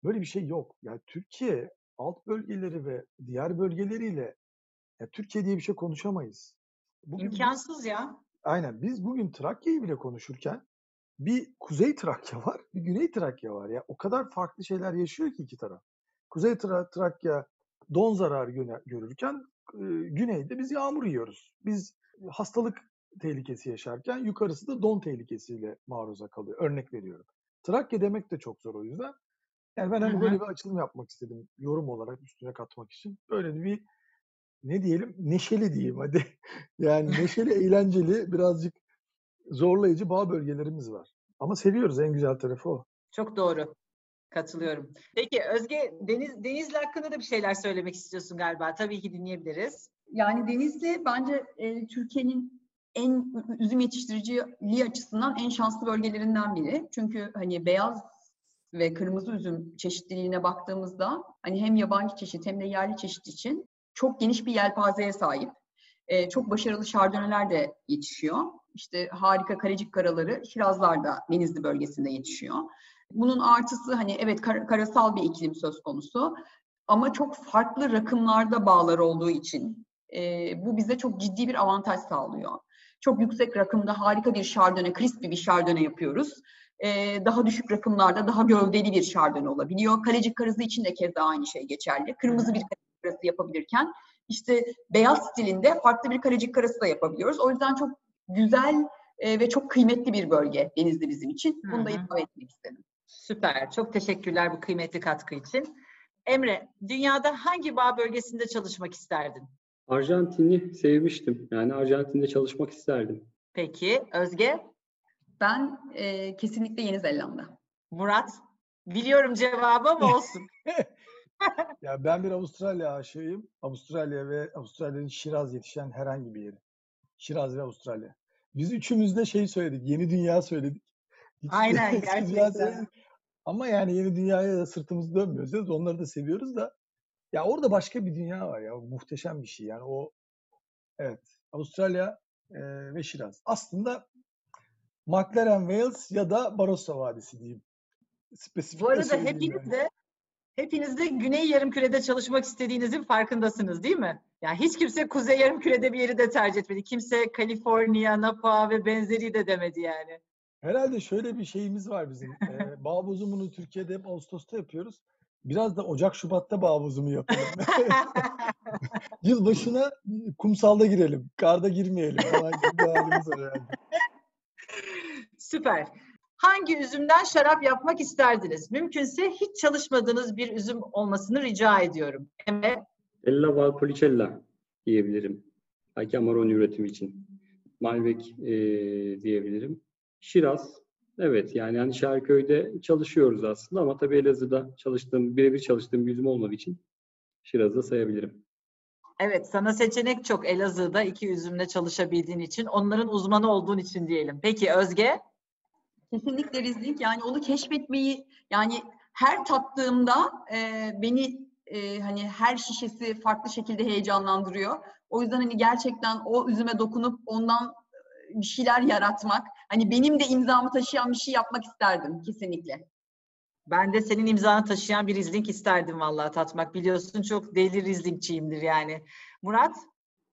Speaker 2: Böyle bir şey yok. Yani Türkiye alt bölgeleri ve diğer bölgeleriyle ya Türkiye diye bir şey konuşamayız.
Speaker 1: Bugün İmkansız ya.
Speaker 2: Aynen. Biz bugün Trakya'yı bile konuşurken bir Kuzey Trakya var, bir Güney Trakya var. Ya o kadar farklı şeyler yaşıyor ki iki taraf. Kuzey Tra- Trakya don zararı görürken e, güneyde biz yağmur yiyoruz. Biz hastalık tehlikesi yaşarken yukarısı da don tehlikesiyle maruza kalıyor. Örnek veriyorum. Trakya demek de çok zor o yüzden. Yani ben hani böyle bir açılım yapmak istedim yorum olarak üstüne katmak için. Böyle bir ne diyelim neşeli diyeyim hadi. Yani neşeli, eğlenceli, birazcık zorlayıcı bağ bölgelerimiz var. Ama seviyoruz en güzel tarafı o.
Speaker 1: Çok doğru. Katılıyorum. Peki Özge Deniz Denizli hakkında da bir şeyler söylemek istiyorsun galiba. Tabii ki dinleyebiliriz.
Speaker 4: Yani Denizli bence e, Türkiye'nin en üzüm yetiştiriciliği açısından en şanslı bölgelerinden biri. Çünkü hani beyaz ve kırmızı üzüm çeşitliliğine baktığımızda hani hem yabancı çeşit hem de yerli çeşit için çok geniş bir yelpazeye sahip. E, çok başarılı şardoneler de yetişiyor. İşte harika karecik karaları Şirazlar da Denizli bölgesinde yetişiyor. Bunun artısı hani evet kar, karasal bir iklim söz konusu ama çok farklı rakımlarda bağlar olduğu için e, bu bize çok ciddi bir avantaj sağlıyor. Çok yüksek rakımda harika bir şardone, crispy bir şardone yapıyoruz. Ee, daha düşük rakımlarda daha gövdeli bir şardone olabiliyor. Kalecik karası için de keza aynı şey geçerli. Kırmızı bir karası yapabilirken işte beyaz stilinde farklı bir kalecik karası da yapabiliyoruz. O yüzden çok güzel e, ve çok kıymetli bir bölge Denizli bizim için. Bunu da ifade etmek istedim.
Speaker 1: Süper. Çok teşekkürler bu kıymetli katkı için. Emre, dünyada hangi bağ bölgesinde çalışmak isterdin?
Speaker 3: Arjantin'i sevmiştim. Yani Arjantin'de çalışmak isterdim.
Speaker 1: Peki. Özge?
Speaker 4: Ben e, kesinlikle Yeni Zelanda.
Speaker 1: Murat? Biliyorum cevabı ama olsun.
Speaker 2: ya ben bir Avustralya aşığıyım. Avustralya ve Avustralya'nın Şiraz yetişen herhangi bir yeri. Şiraz ve Avustralya. Biz üçümüz de şey söyledik. Yeni dünya söyledik. Hiç
Speaker 1: Aynen, gerçekten.
Speaker 2: Ama yani yeni dünyaya da sırtımızı dönmüyoruz. diyoruz. Onları da seviyoruz da. Ya orada başka bir dünya var ya. Muhteşem bir şey. Yani o evet Avustralya e, ve Şiraz. Aslında McLaren Wales ya da Barossa Vadisi diyeyim. Spesifik
Speaker 1: Bu arada hepiniz
Speaker 2: yani.
Speaker 1: de hepiniz de Güney Yarımküre'de çalışmak istediğinizin farkındasınız değil mi? Yani hiç kimse Kuzey Yarımküre'de bir yeri de tercih etmedi. Kimse Kaliforniya, Napa ve benzeri de demedi yani.
Speaker 2: Herhalde şöyle bir şeyimiz var bizim. Ee, bağ bozumunu Türkiye'de hep Ağustos'ta yapıyoruz. Biraz da Ocak Şubat'ta bağ bozumu yapalım. Yılbaşına kumsalda girelim. Karda girmeyelim falan gibi halimiz var herhalde.
Speaker 1: Süper. Hangi üzümden şarap yapmak isterdiniz? Mümkünse hiç çalışmadığınız bir üzüm olmasını rica ediyorum. Emre,
Speaker 3: Ella Valpolicella diyebilirim. Belki Amarone üretimi için. Malbec e, diyebilirim. Şiraz. Evet yani hani Şerköy'de çalışıyoruz aslında ama tabii Elazığ'da çalıştığım, birebir çalıştığım bir üzüm olmadığı için Şiraz'ı da sayabilirim.
Speaker 1: evet sana seçenek çok Elazığ'da iki üzümle çalışabildiğin için, onların uzmanı olduğun için diyelim. Peki Özge?
Speaker 4: Kesinlikle Riesling. Yani onu keşfetmeyi yani her tattığımda e, beni e, hani her şişesi farklı şekilde heyecanlandırıyor. O yüzden hani gerçekten o üzüme dokunup ondan e, bir şeyler yaratmak, hani benim de imzamı taşıyan bir şey yapmak isterdim kesinlikle.
Speaker 1: Ben de senin imzanı taşıyan bir Riesling isterdim vallahi tatmak. Biliyorsun çok deli Rieslingçiyimdir yani. Murat?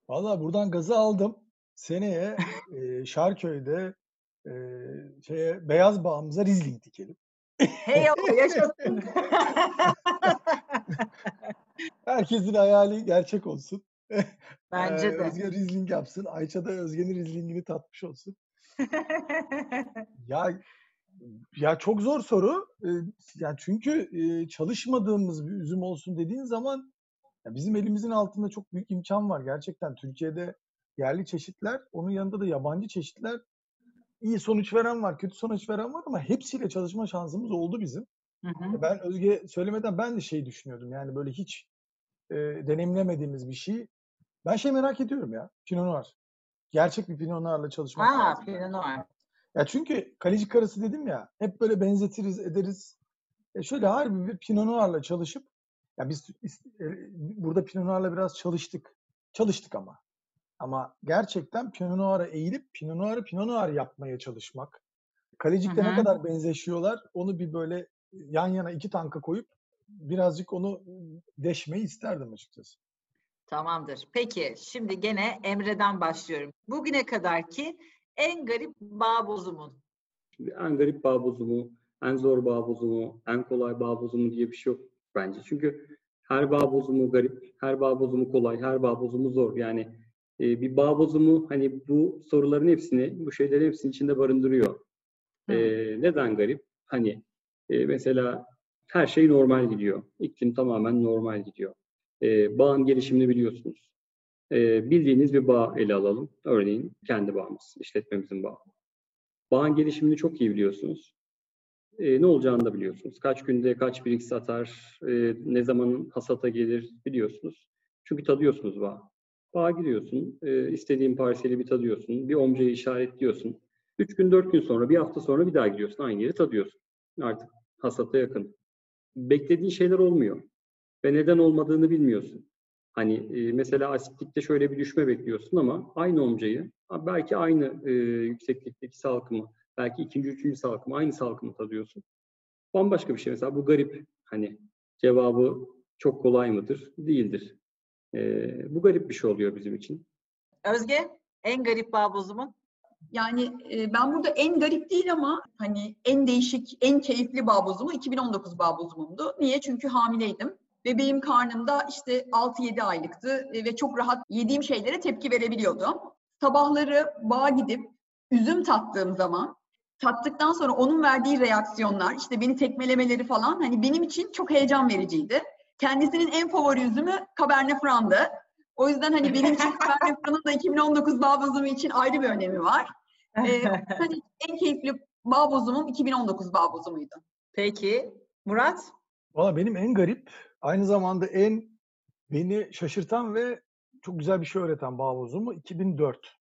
Speaker 2: Valla buradan gazı aldım. Seneye e, Şarköy'de e, şeye, beyaz bağımıza Riesling dikelim.
Speaker 1: Hey yaşasın.
Speaker 2: Herkesin hayali gerçek olsun.
Speaker 1: Bence de.
Speaker 2: Özge Riesling yapsın. Ayça da Özge'nin Riesling'ini tatmış olsun. Ya ya çok zor soru. Yani çünkü çalışmadığımız bir üzüm olsun dediğin zaman ya bizim elimizin altında çok büyük imkan var gerçekten. Türkiye'de yerli çeşitler, onun yanında da yabancı çeşitler iyi sonuç veren var, kötü sonuç veren var ama hepsiyle çalışma şansımız oldu bizim.
Speaker 1: Hı hı.
Speaker 2: Ben Özge söylemeden ben de şey düşünüyordum. Yani böyle hiç e, deneyimlemediğimiz bir şey. Ben şey merak ediyorum ya. Pinot Noir. Gerçek bir Pinot Noir'la çalışmak
Speaker 1: Ha,
Speaker 2: lazım.
Speaker 1: Pinot Noir.
Speaker 2: Ya çünkü kaleci karısı dedim ya hep böyle benzetiriz ederiz. E şöyle harbi bir Pinot Noir'la çalışıp ya biz e, burada Pinot Noir'la biraz çalıştık. Çalıştık ama. Ama gerçekten Pinot Noir'a eğilip Pinot Noir'ı Pinot Noir yapmaya çalışmak. Kalecik'te
Speaker 1: Hı
Speaker 2: ne kadar benzeşiyorlar onu bir böyle yan yana iki tanka koyup birazcık onu deşmeyi isterdim açıkçası.
Speaker 1: Tamamdır. Peki şimdi gene Emre'den başlıyorum. Bugüne kadarki en garip bağ bozumun.
Speaker 3: Şimdi en garip bağ bozumu, en zor bağ bozumu, en kolay bağ bozumu diye bir şey yok bence. Çünkü her bağ bozumu garip, her bağ bozumu kolay, her bağ bozumu zor. Yani e, bir bağ bozumu hani bu soruların hepsini, bu şeylerin hepsini içinde barındırıyor. E, neden garip? Hani e, mesela her şey normal gidiyor. İklim tamamen normal gidiyor. E, bağın gelişimini biliyorsunuz. E, bildiğiniz bir bağ ele alalım. Örneğin kendi bağımız, işletmemizin bağı. Bağın gelişimini çok iyi biliyorsunuz. E, ne olacağını da biliyorsunuz. Kaç günde kaç birik satar, e, ne zaman hasata gelir biliyorsunuz. Çünkü tadıyorsunuz bağı. Bağa gidiyorsun, e, istediğin parseli bir tadıyorsun, bir omcayı işaretliyorsun. Üç gün, dört gün sonra, bir hafta sonra bir daha gidiyorsun, aynı yeri tadıyorsun. Artık hasata yakın. Beklediğin şeyler olmuyor ve neden olmadığını bilmiyorsun. Hani e, mesela asitlikte şöyle bir düşme bekliyorsun ama aynı omcayı, belki aynı e, yükseklikteki salkımı, belki ikinci, üçüncü salkımı, aynı salkımı tadıyorsun. Bambaşka bir şey. Mesela bu garip. Hani cevabı çok kolay mıdır? Değildir. E, bu garip bir şey oluyor bizim için.
Speaker 1: Özge en garip bağ bozumun?
Speaker 4: Yani e, ben burada en garip değil ama hani en değişik, en keyifli bağ bozumu 2019 bağ bozumumdu. Niye? Çünkü hamileydim. Bebeğim karnımda işte 6-7 aylıktı ve çok rahat yediğim şeylere tepki verebiliyordum. Sabahları bağa gidip üzüm tattığım zaman tattıktan sonra onun verdiği reaksiyonlar, işte beni tekmelemeleri falan hani benim için çok heyecan vericiydi. Kendisinin en favori üzümü Cabernet Franc'dı. O yüzden hani benim için Cabernet Franc'ın da 2019 bağ bozumu için ayrı bir önemi var. Ee, hani en keyifli bağ bozumum 2019 bağ bozumuydu.
Speaker 1: Peki Murat?
Speaker 2: Valla benim en garip, aynı zamanda en beni şaşırtan ve çok güzel bir şey öğreten bağ bozumu 2004.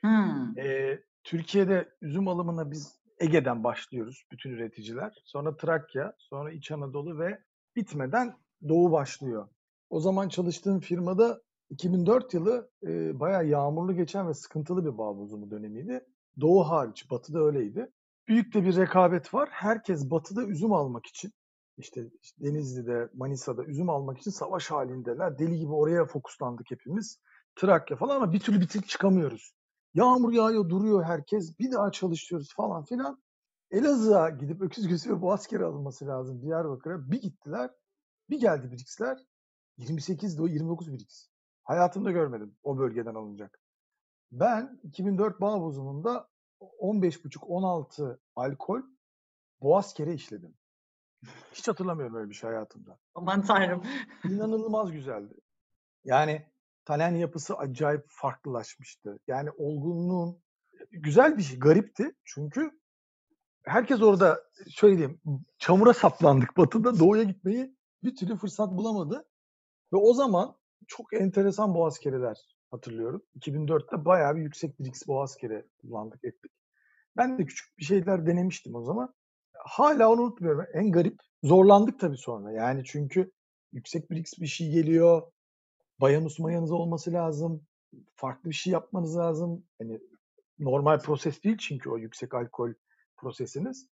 Speaker 1: Hmm.
Speaker 2: Ee, Türkiye'de üzüm alımına biz Ege'den başlıyoruz bütün üreticiler. Sonra Trakya, sonra İç Anadolu ve bitmeden Doğu başlıyor. O zaman çalıştığım firmada 2004 yılı e, bayağı yağmurlu geçen ve sıkıntılı bir bağ bozumu dönemiydi. Doğu hariç, batıda öyleydi. Büyük de bir rekabet var. Herkes batıda üzüm almak için, işte, işte Denizli'de, Manisa'da üzüm almak için savaş halindeler. Deli gibi oraya fokuslandık hepimiz. Trakya falan ama bir türlü bitirip çıkamıyoruz. Yağmur yağıyor, duruyor herkes. Bir daha çalışıyoruz falan filan. Elazığ'a gidip öküz gözü ve boğazkere alınması lazım Diyarbakır'a. Bir gittiler. Bir geldi Brix'ler. 28'di o 29 Brix. Hayatımda görmedim o bölgeden alınacak. Ben 2004 bağ bozumunda 15,5-16 alkol boğaz kere işledim. Hiç hatırlamıyorum öyle bir şey hayatımda.
Speaker 1: Aman tanrım.
Speaker 2: İnanılmaz güzeldi. Yani talen yapısı acayip farklılaşmıştı. Yani olgunluğun güzel bir şey, garipti. Çünkü herkes orada şöyle diyeyim, çamura saplandık batıda doğuya gitmeyi bir türlü fırsat bulamadı. Ve o zaman çok enteresan boğaz kereler hatırlıyorum. 2004'te bayağı bir yüksek bir X boğaz kere kullandık ettik. Ben de küçük bir şeyler denemiştim o zaman. Hala onu unutmuyorum. En garip zorlandık tabii sonra. Yani çünkü yüksek bir X bir şey geliyor. Bayanus mayanız olması lazım. Farklı bir şey yapmanız lazım. Hani normal proses değil çünkü o yüksek alkol prosesiniz.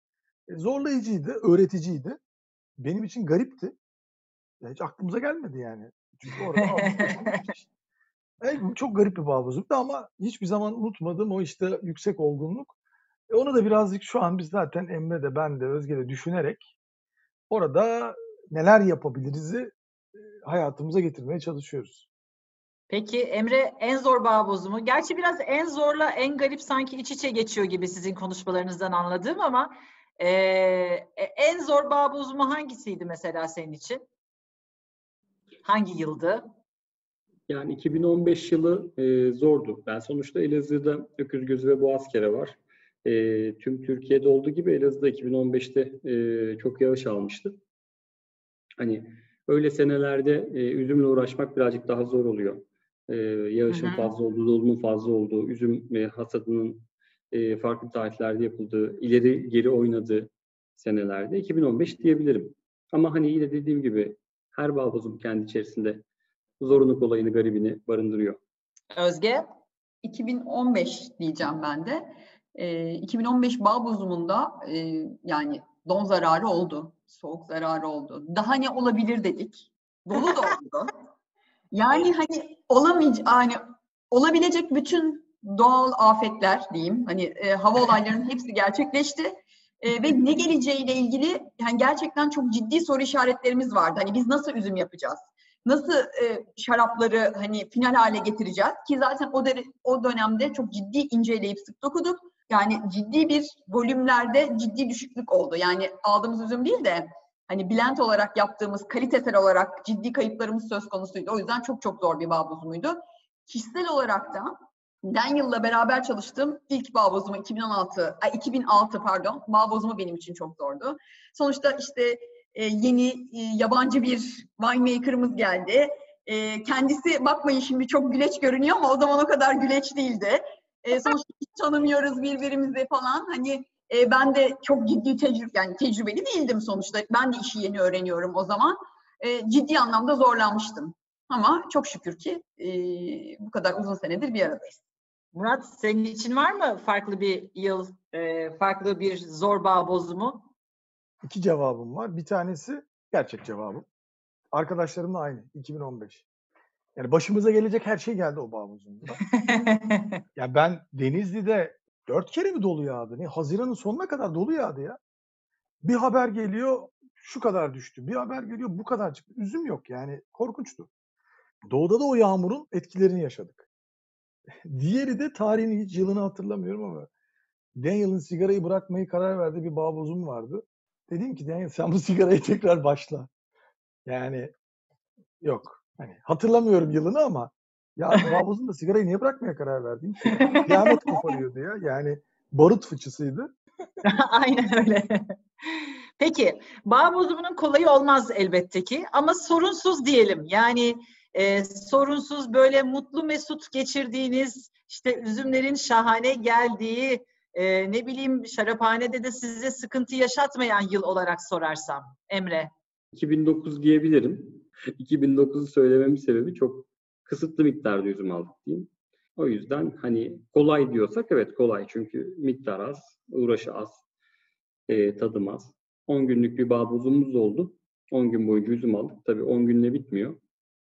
Speaker 2: E, zorlayıcıydı, öğreticiydi. Benim için garipti. Ya hiç aklımıza gelmedi yani. Çünkü orada evet, çok garip bir bağbozluktu ama hiçbir zaman unutmadım o işte yüksek olgunluk. E onu da birazcık şu an biz zaten Emre de ben de Özge de düşünerek orada neler yapabiliriz'i hayatımıza getirmeye çalışıyoruz.
Speaker 1: Peki Emre en zor bağ bozumu. Gerçi biraz en zorla en garip sanki iç içe geçiyor gibi sizin konuşmalarınızdan anladığım ama e, en zor bağ bozumu hangisiydi mesela senin için? Hangi yıldı?
Speaker 3: Yani 2015 yılı e, zordu. Ben sonuçta Elazığ'da Öküz Gözü ve Boğazkere var. E, tüm Türkiye'de olduğu gibi Elazığ'da 2015'te e, çok yağış almıştı. Hani öyle senelerde e, üzümle uğraşmak birazcık daha zor oluyor. E, yağışın hı. fazla olduğu, dolumun fazla olduğu, üzüm e, hasadının e, farklı tarihlerde yapıldığı, ileri geri oynadığı senelerde 2015 diyebilirim. Ama hani yine dediğim gibi her bağ bozumu kendi içerisinde zorunluluk olayını, garibini barındırıyor.
Speaker 1: Özge?
Speaker 4: 2015 diyeceğim ben de. E, 2015 bağ bozumunda e, yani don zararı oldu, soğuk zararı oldu. Daha ne olabilir dedik. Dolu da oldu. Yani hani olamayacak, hani olabilecek bütün doğal afetler diyeyim, hani e, hava olaylarının hepsi gerçekleşti. E, ve ne geleceğiyle ilgili yani gerçekten çok ciddi soru işaretlerimiz vardı. Hani biz nasıl üzüm yapacağız? Nasıl e, şarapları hani final hale getireceğiz? Ki zaten o, de, o dönemde çok ciddi inceleyip sık dokuduk. Yani ciddi bir volümlerde ciddi düşüklük oldu. Yani aldığımız üzüm değil de hani blend olarak yaptığımız kalitesel olarak ciddi kayıplarımız söz konusuydu. O yüzden çok çok zor bir bağ bozumuydu. Kişisel olarak da Daniel'la beraber çalıştığım ilk bağ bozumu 2016, ay 2006 pardon, bağ bozumu benim için çok zordu. Sonuçta işte e, yeni e, yabancı bir winemaker'ımız geldi. E, kendisi bakmayın şimdi çok güleç görünüyor ama o zaman o kadar güleç değildi. Sonuçta hiç tanımıyoruz birbirimizi falan. Hani e, ben de çok ciddi tecrübe, yani tecrübeli değildim sonuçta. Ben de işi yeni öğreniyorum o zaman. E, ciddi anlamda zorlanmıştım. Ama çok şükür ki e, bu kadar uzun senedir bir aradayız.
Speaker 1: Murat senin için var mı farklı bir yıl, e, farklı bir zor bağ bozumu?
Speaker 2: İki cevabım var. Bir tanesi gerçek cevabım. Arkadaşlarımla aynı. 2015. Yani başımıza gelecek her şey geldi o bağ bozumunda. ya ben Denizli'de dört kere mi dolu yağdı? Ne? Haziran'ın sonuna kadar dolu yağdı ya. Bir haber geliyor şu kadar düştü. Bir haber geliyor bu kadar çıktı. Üzüm yok yani korkunçtu. Doğuda da o yağmurun etkilerini yaşadık. Diğeri de tarihini hiç yılını hatırlamıyorum ama Daniel'ın sigarayı bırakmayı karar verdiği bir bağ bozum vardı. Dedim ki Daniel sen bu sigarayı tekrar başla. Yani yok. Hani hatırlamıyorum yılını ama ya bağ da sigarayı niye bırakmaya karar verdin? Kıyamet koparıyordu ya. Yani barut fıçısıydı.
Speaker 1: Aynen öyle. Peki, bağ bozumunun kolayı olmaz elbette ki ama sorunsuz diyelim. Yani e, sorunsuz böyle mutlu mesut geçirdiğiniz işte üzümlerin şahane geldiği e, ne bileyim şaraphanede de size sıkıntı yaşatmayan yıl olarak sorarsam Emre.
Speaker 3: 2009 diyebilirim. 2009'u söylememin sebebi çok kısıtlı miktarda üzüm aldık diyeyim. O yüzden hani kolay diyorsak evet kolay çünkü miktar az, uğraşı az, e, tadım az. 10 günlük bir bağ bozumumuz oldu. 10 gün boyunca üzüm aldık. Tabii 10 günle bitmiyor.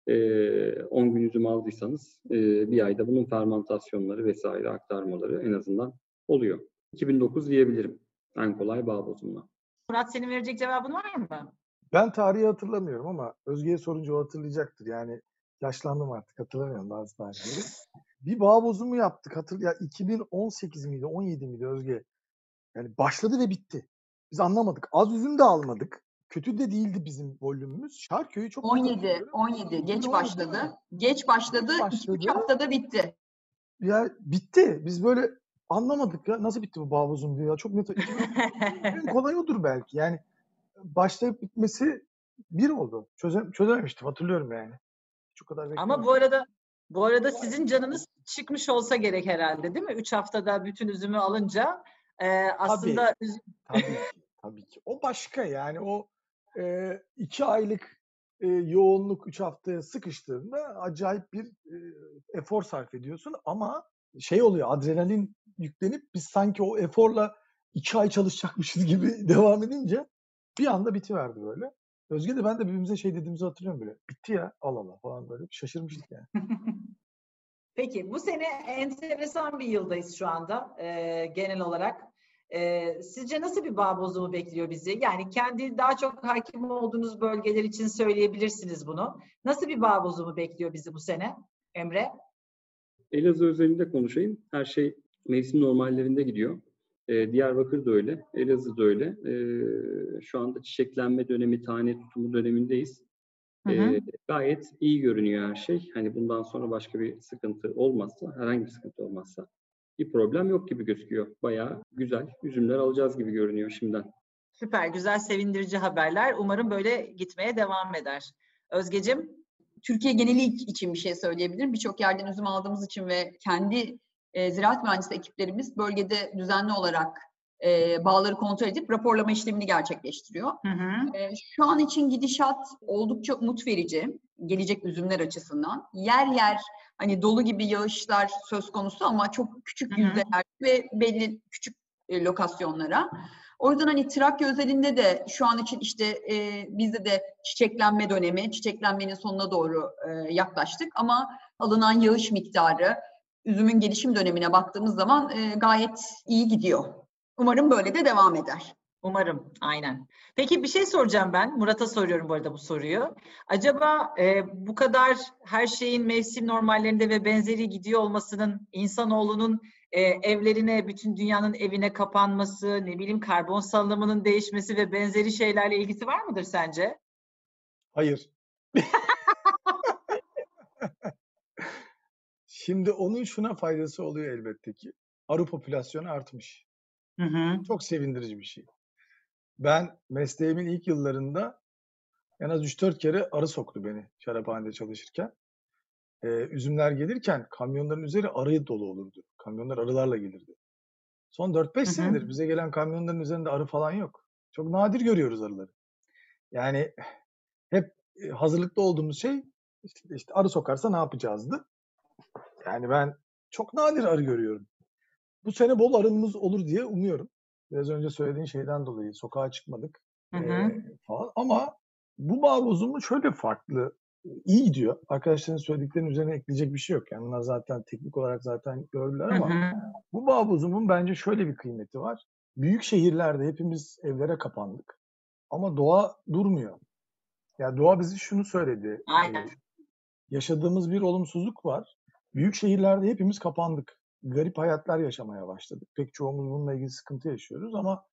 Speaker 3: E, 10 gün üzüm aldıysanız e, bir ayda bunun fermentasyonları vesaire aktarmaları en azından oluyor. 2009 diyebilirim en kolay bağ bozumuna.
Speaker 1: Murat senin verecek cevabın var mı?
Speaker 2: Ben tarihi hatırlamıyorum ama Özge'ye sorunca o hatırlayacaktır. Yani yaşlandım artık hatırlamıyorum bazı tarihleri. Bir bağ bozumu yaptık. Hatır ya 2018 miydi 17 miydi Özge? Yani başladı ve bitti. Biz anlamadık. Az üzüm de almadık. Kötü de değildi bizim volümümüz. Şarköy'ü çok
Speaker 4: 17, 17 geç başladı. Geç başladı,
Speaker 2: Geç başladı.
Speaker 4: 2 haftada bitti.
Speaker 2: Ya bitti. Biz böyle anlamadık ya. Nasıl bitti bu bağ bozumu diye ya. Çok net. en kolay odur belki. Yani başlayıp bitmesi bir oldu. Çöze, çözememiştim hatırlıyorum yani. O kadar
Speaker 1: Ama bu arada bu arada sizin canınız çıkmış olsa gerek herhalde değil mi? Üç haftada bütün üzümü alınca e, aslında üzüm-
Speaker 2: Tabii. Tabii ki. O başka yani o e, iki aylık e, yoğunluk üç haftaya sıkıştığında acayip bir e, efor sarf ediyorsun ama şey oluyor adrenalin yüklenip biz sanki o eforla iki ay çalışacakmışız gibi devam edince bir anda bitiverdi böyle. Özge de ben de birbirimize şey dediğimizi hatırlıyorum böyle. Bitti ya al Allah falan böyle şaşırmıştık yani.
Speaker 1: Peki bu sene enteresan bir yıldayız şu anda e, genel olarak. E, sizce nasıl bir bağ bozumu bekliyor bizi? Yani kendi daha çok hakim olduğunuz bölgeler için söyleyebilirsiniz bunu. Nasıl bir bağ bozumu bekliyor bizi bu sene Emre?
Speaker 3: Elazığ özelinde konuşayım. Her şey mevsim normallerinde gidiyor. Ee, Diyarbakır da öyle, Elazığ da öyle. Ee, şu anda çiçeklenme dönemi, tane tutumu dönemindeyiz.
Speaker 1: Hı hı.
Speaker 3: Ee, gayet iyi görünüyor her şey. Hani bundan sonra başka bir sıkıntı olmazsa, herhangi bir sıkıntı olmazsa bir problem yok gibi gözüküyor. Bayağı güzel üzümler alacağız gibi görünüyor şimdiden.
Speaker 1: Süper, güzel, sevindirici haberler. Umarım böyle gitmeye devam eder. Özgecim?
Speaker 4: Türkiye geneli için bir şey söyleyebilirim. Birçok yerden üzüm aldığımız için ve kendi e, ziraat mühendisi ekiplerimiz bölgede düzenli olarak e, bağları kontrol edip raporlama işlemini gerçekleştiriyor.
Speaker 1: Hı hı.
Speaker 4: E, şu an için gidişat oldukça umut verici gelecek üzümler açısından. Yer yer hani dolu gibi yağışlar söz konusu ama çok küçük
Speaker 1: Hı hı.
Speaker 4: yüzdeler ve belli küçük e, lokasyonlara. O yüzden hani Trakya özelinde de şu an için işte e, bizde de çiçeklenme dönemi, çiçeklenmenin sonuna doğru e, yaklaştık ama alınan yağış miktarı, üzümün gelişim dönemine baktığımız zaman e, gayet iyi gidiyor. Umarım böyle de devam eder.
Speaker 1: Umarım, aynen. Peki bir şey soracağım ben. Murat'a soruyorum bu arada bu soruyu. Acaba e, bu kadar her şeyin mevsim normallerinde ve benzeri gidiyor olmasının insanoğlunun e, evlerine, bütün dünyanın evine kapanması, ne bileyim karbon salınımının değişmesi ve benzeri şeylerle ilgisi var mıdır sence?
Speaker 2: Hayır. Şimdi onun şuna faydası oluyor elbette ki. Arı popülasyonu artmış.
Speaker 1: Hı hı.
Speaker 2: Çok sevindirici bir şey. Ben mesleğimin ilk yıllarında en az 3-4 kere arı soktu beni şaraphanede çalışırken. Ee, üzümler gelirken kamyonların üzeri arı dolu olurdu. Kamyonlar arılarla gelirdi. Son 4-5
Speaker 1: hı.
Speaker 2: senedir bize gelen kamyonların üzerinde arı falan yok. Çok nadir görüyoruz arıları. Yani hep hazırlıklı olduğumuz şey işte, işte arı sokarsa ne yapacağızdı. Yani ben çok nadir arı görüyorum. Bu sene bol arımız olur diye umuyorum. Biraz önce söylediğin şeyden dolayı sokağa çıkmadık
Speaker 1: Hı hı.
Speaker 2: falan. Ama bu bağ bozumu şöyle farklı. iyi gidiyor. Arkadaşların söylediklerinin üzerine ekleyecek bir şey yok. Yani bunlar zaten teknik olarak zaten gördüler
Speaker 1: Hı
Speaker 2: ama
Speaker 1: hı.
Speaker 2: bu bağ bozumun bence şöyle bir kıymeti var. Büyük şehirlerde hepimiz evlere kapandık. Ama doğa durmuyor. Ya doğa bize şunu söyledi.
Speaker 1: Aynen.
Speaker 2: eee, yaşadığımız bir olumsuzluk var. Büyük şehirlerde hepimiz kapandık. Garip hayatlar yaşamaya başladık. Pek çoğumuz bununla ilgili sıkıntı yaşıyoruz ama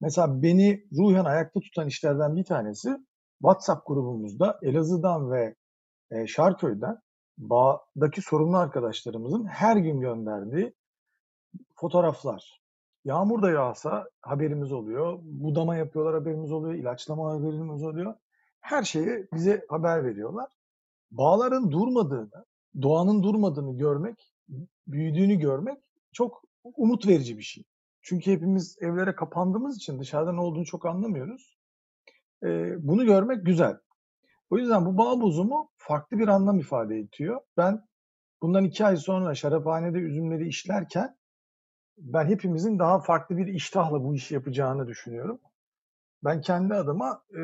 Speaker 2: mesela beni ruhen ayakta tutan işlerden bir tanesi WhatsApp grubumuzda Elazığ'dan ve e, Şarköy'den bağdaki sorumlu arkadaşlarımızın her gün gönderdiği fotoğraflar. Yağmur da yağsa haberimiz oluyor. Budama yapıyorlar haberimiz oluyor. ilaçlama haberimiz oluyor. Her şeyi bize haber veriyorlar. Bağların durmadığını, doğanın durmadığını görmek, büyüdüğünü görmek çok umut verici bir şey. Çünkü hepimiz evlere kapandığımız için dışarıda ne olduğunu çok anlamıyoruz. E, bunu görmek güzel. O yüzden bu bağ bozumu farklı bir anlam ifade ediyor. Ben bundan iki ay sonra şaraphanede üzümleri işlerken ben hepimizin daha farklı bir iştahla bu işi yapacağını düşünüyorum. Ben kendi adıma e,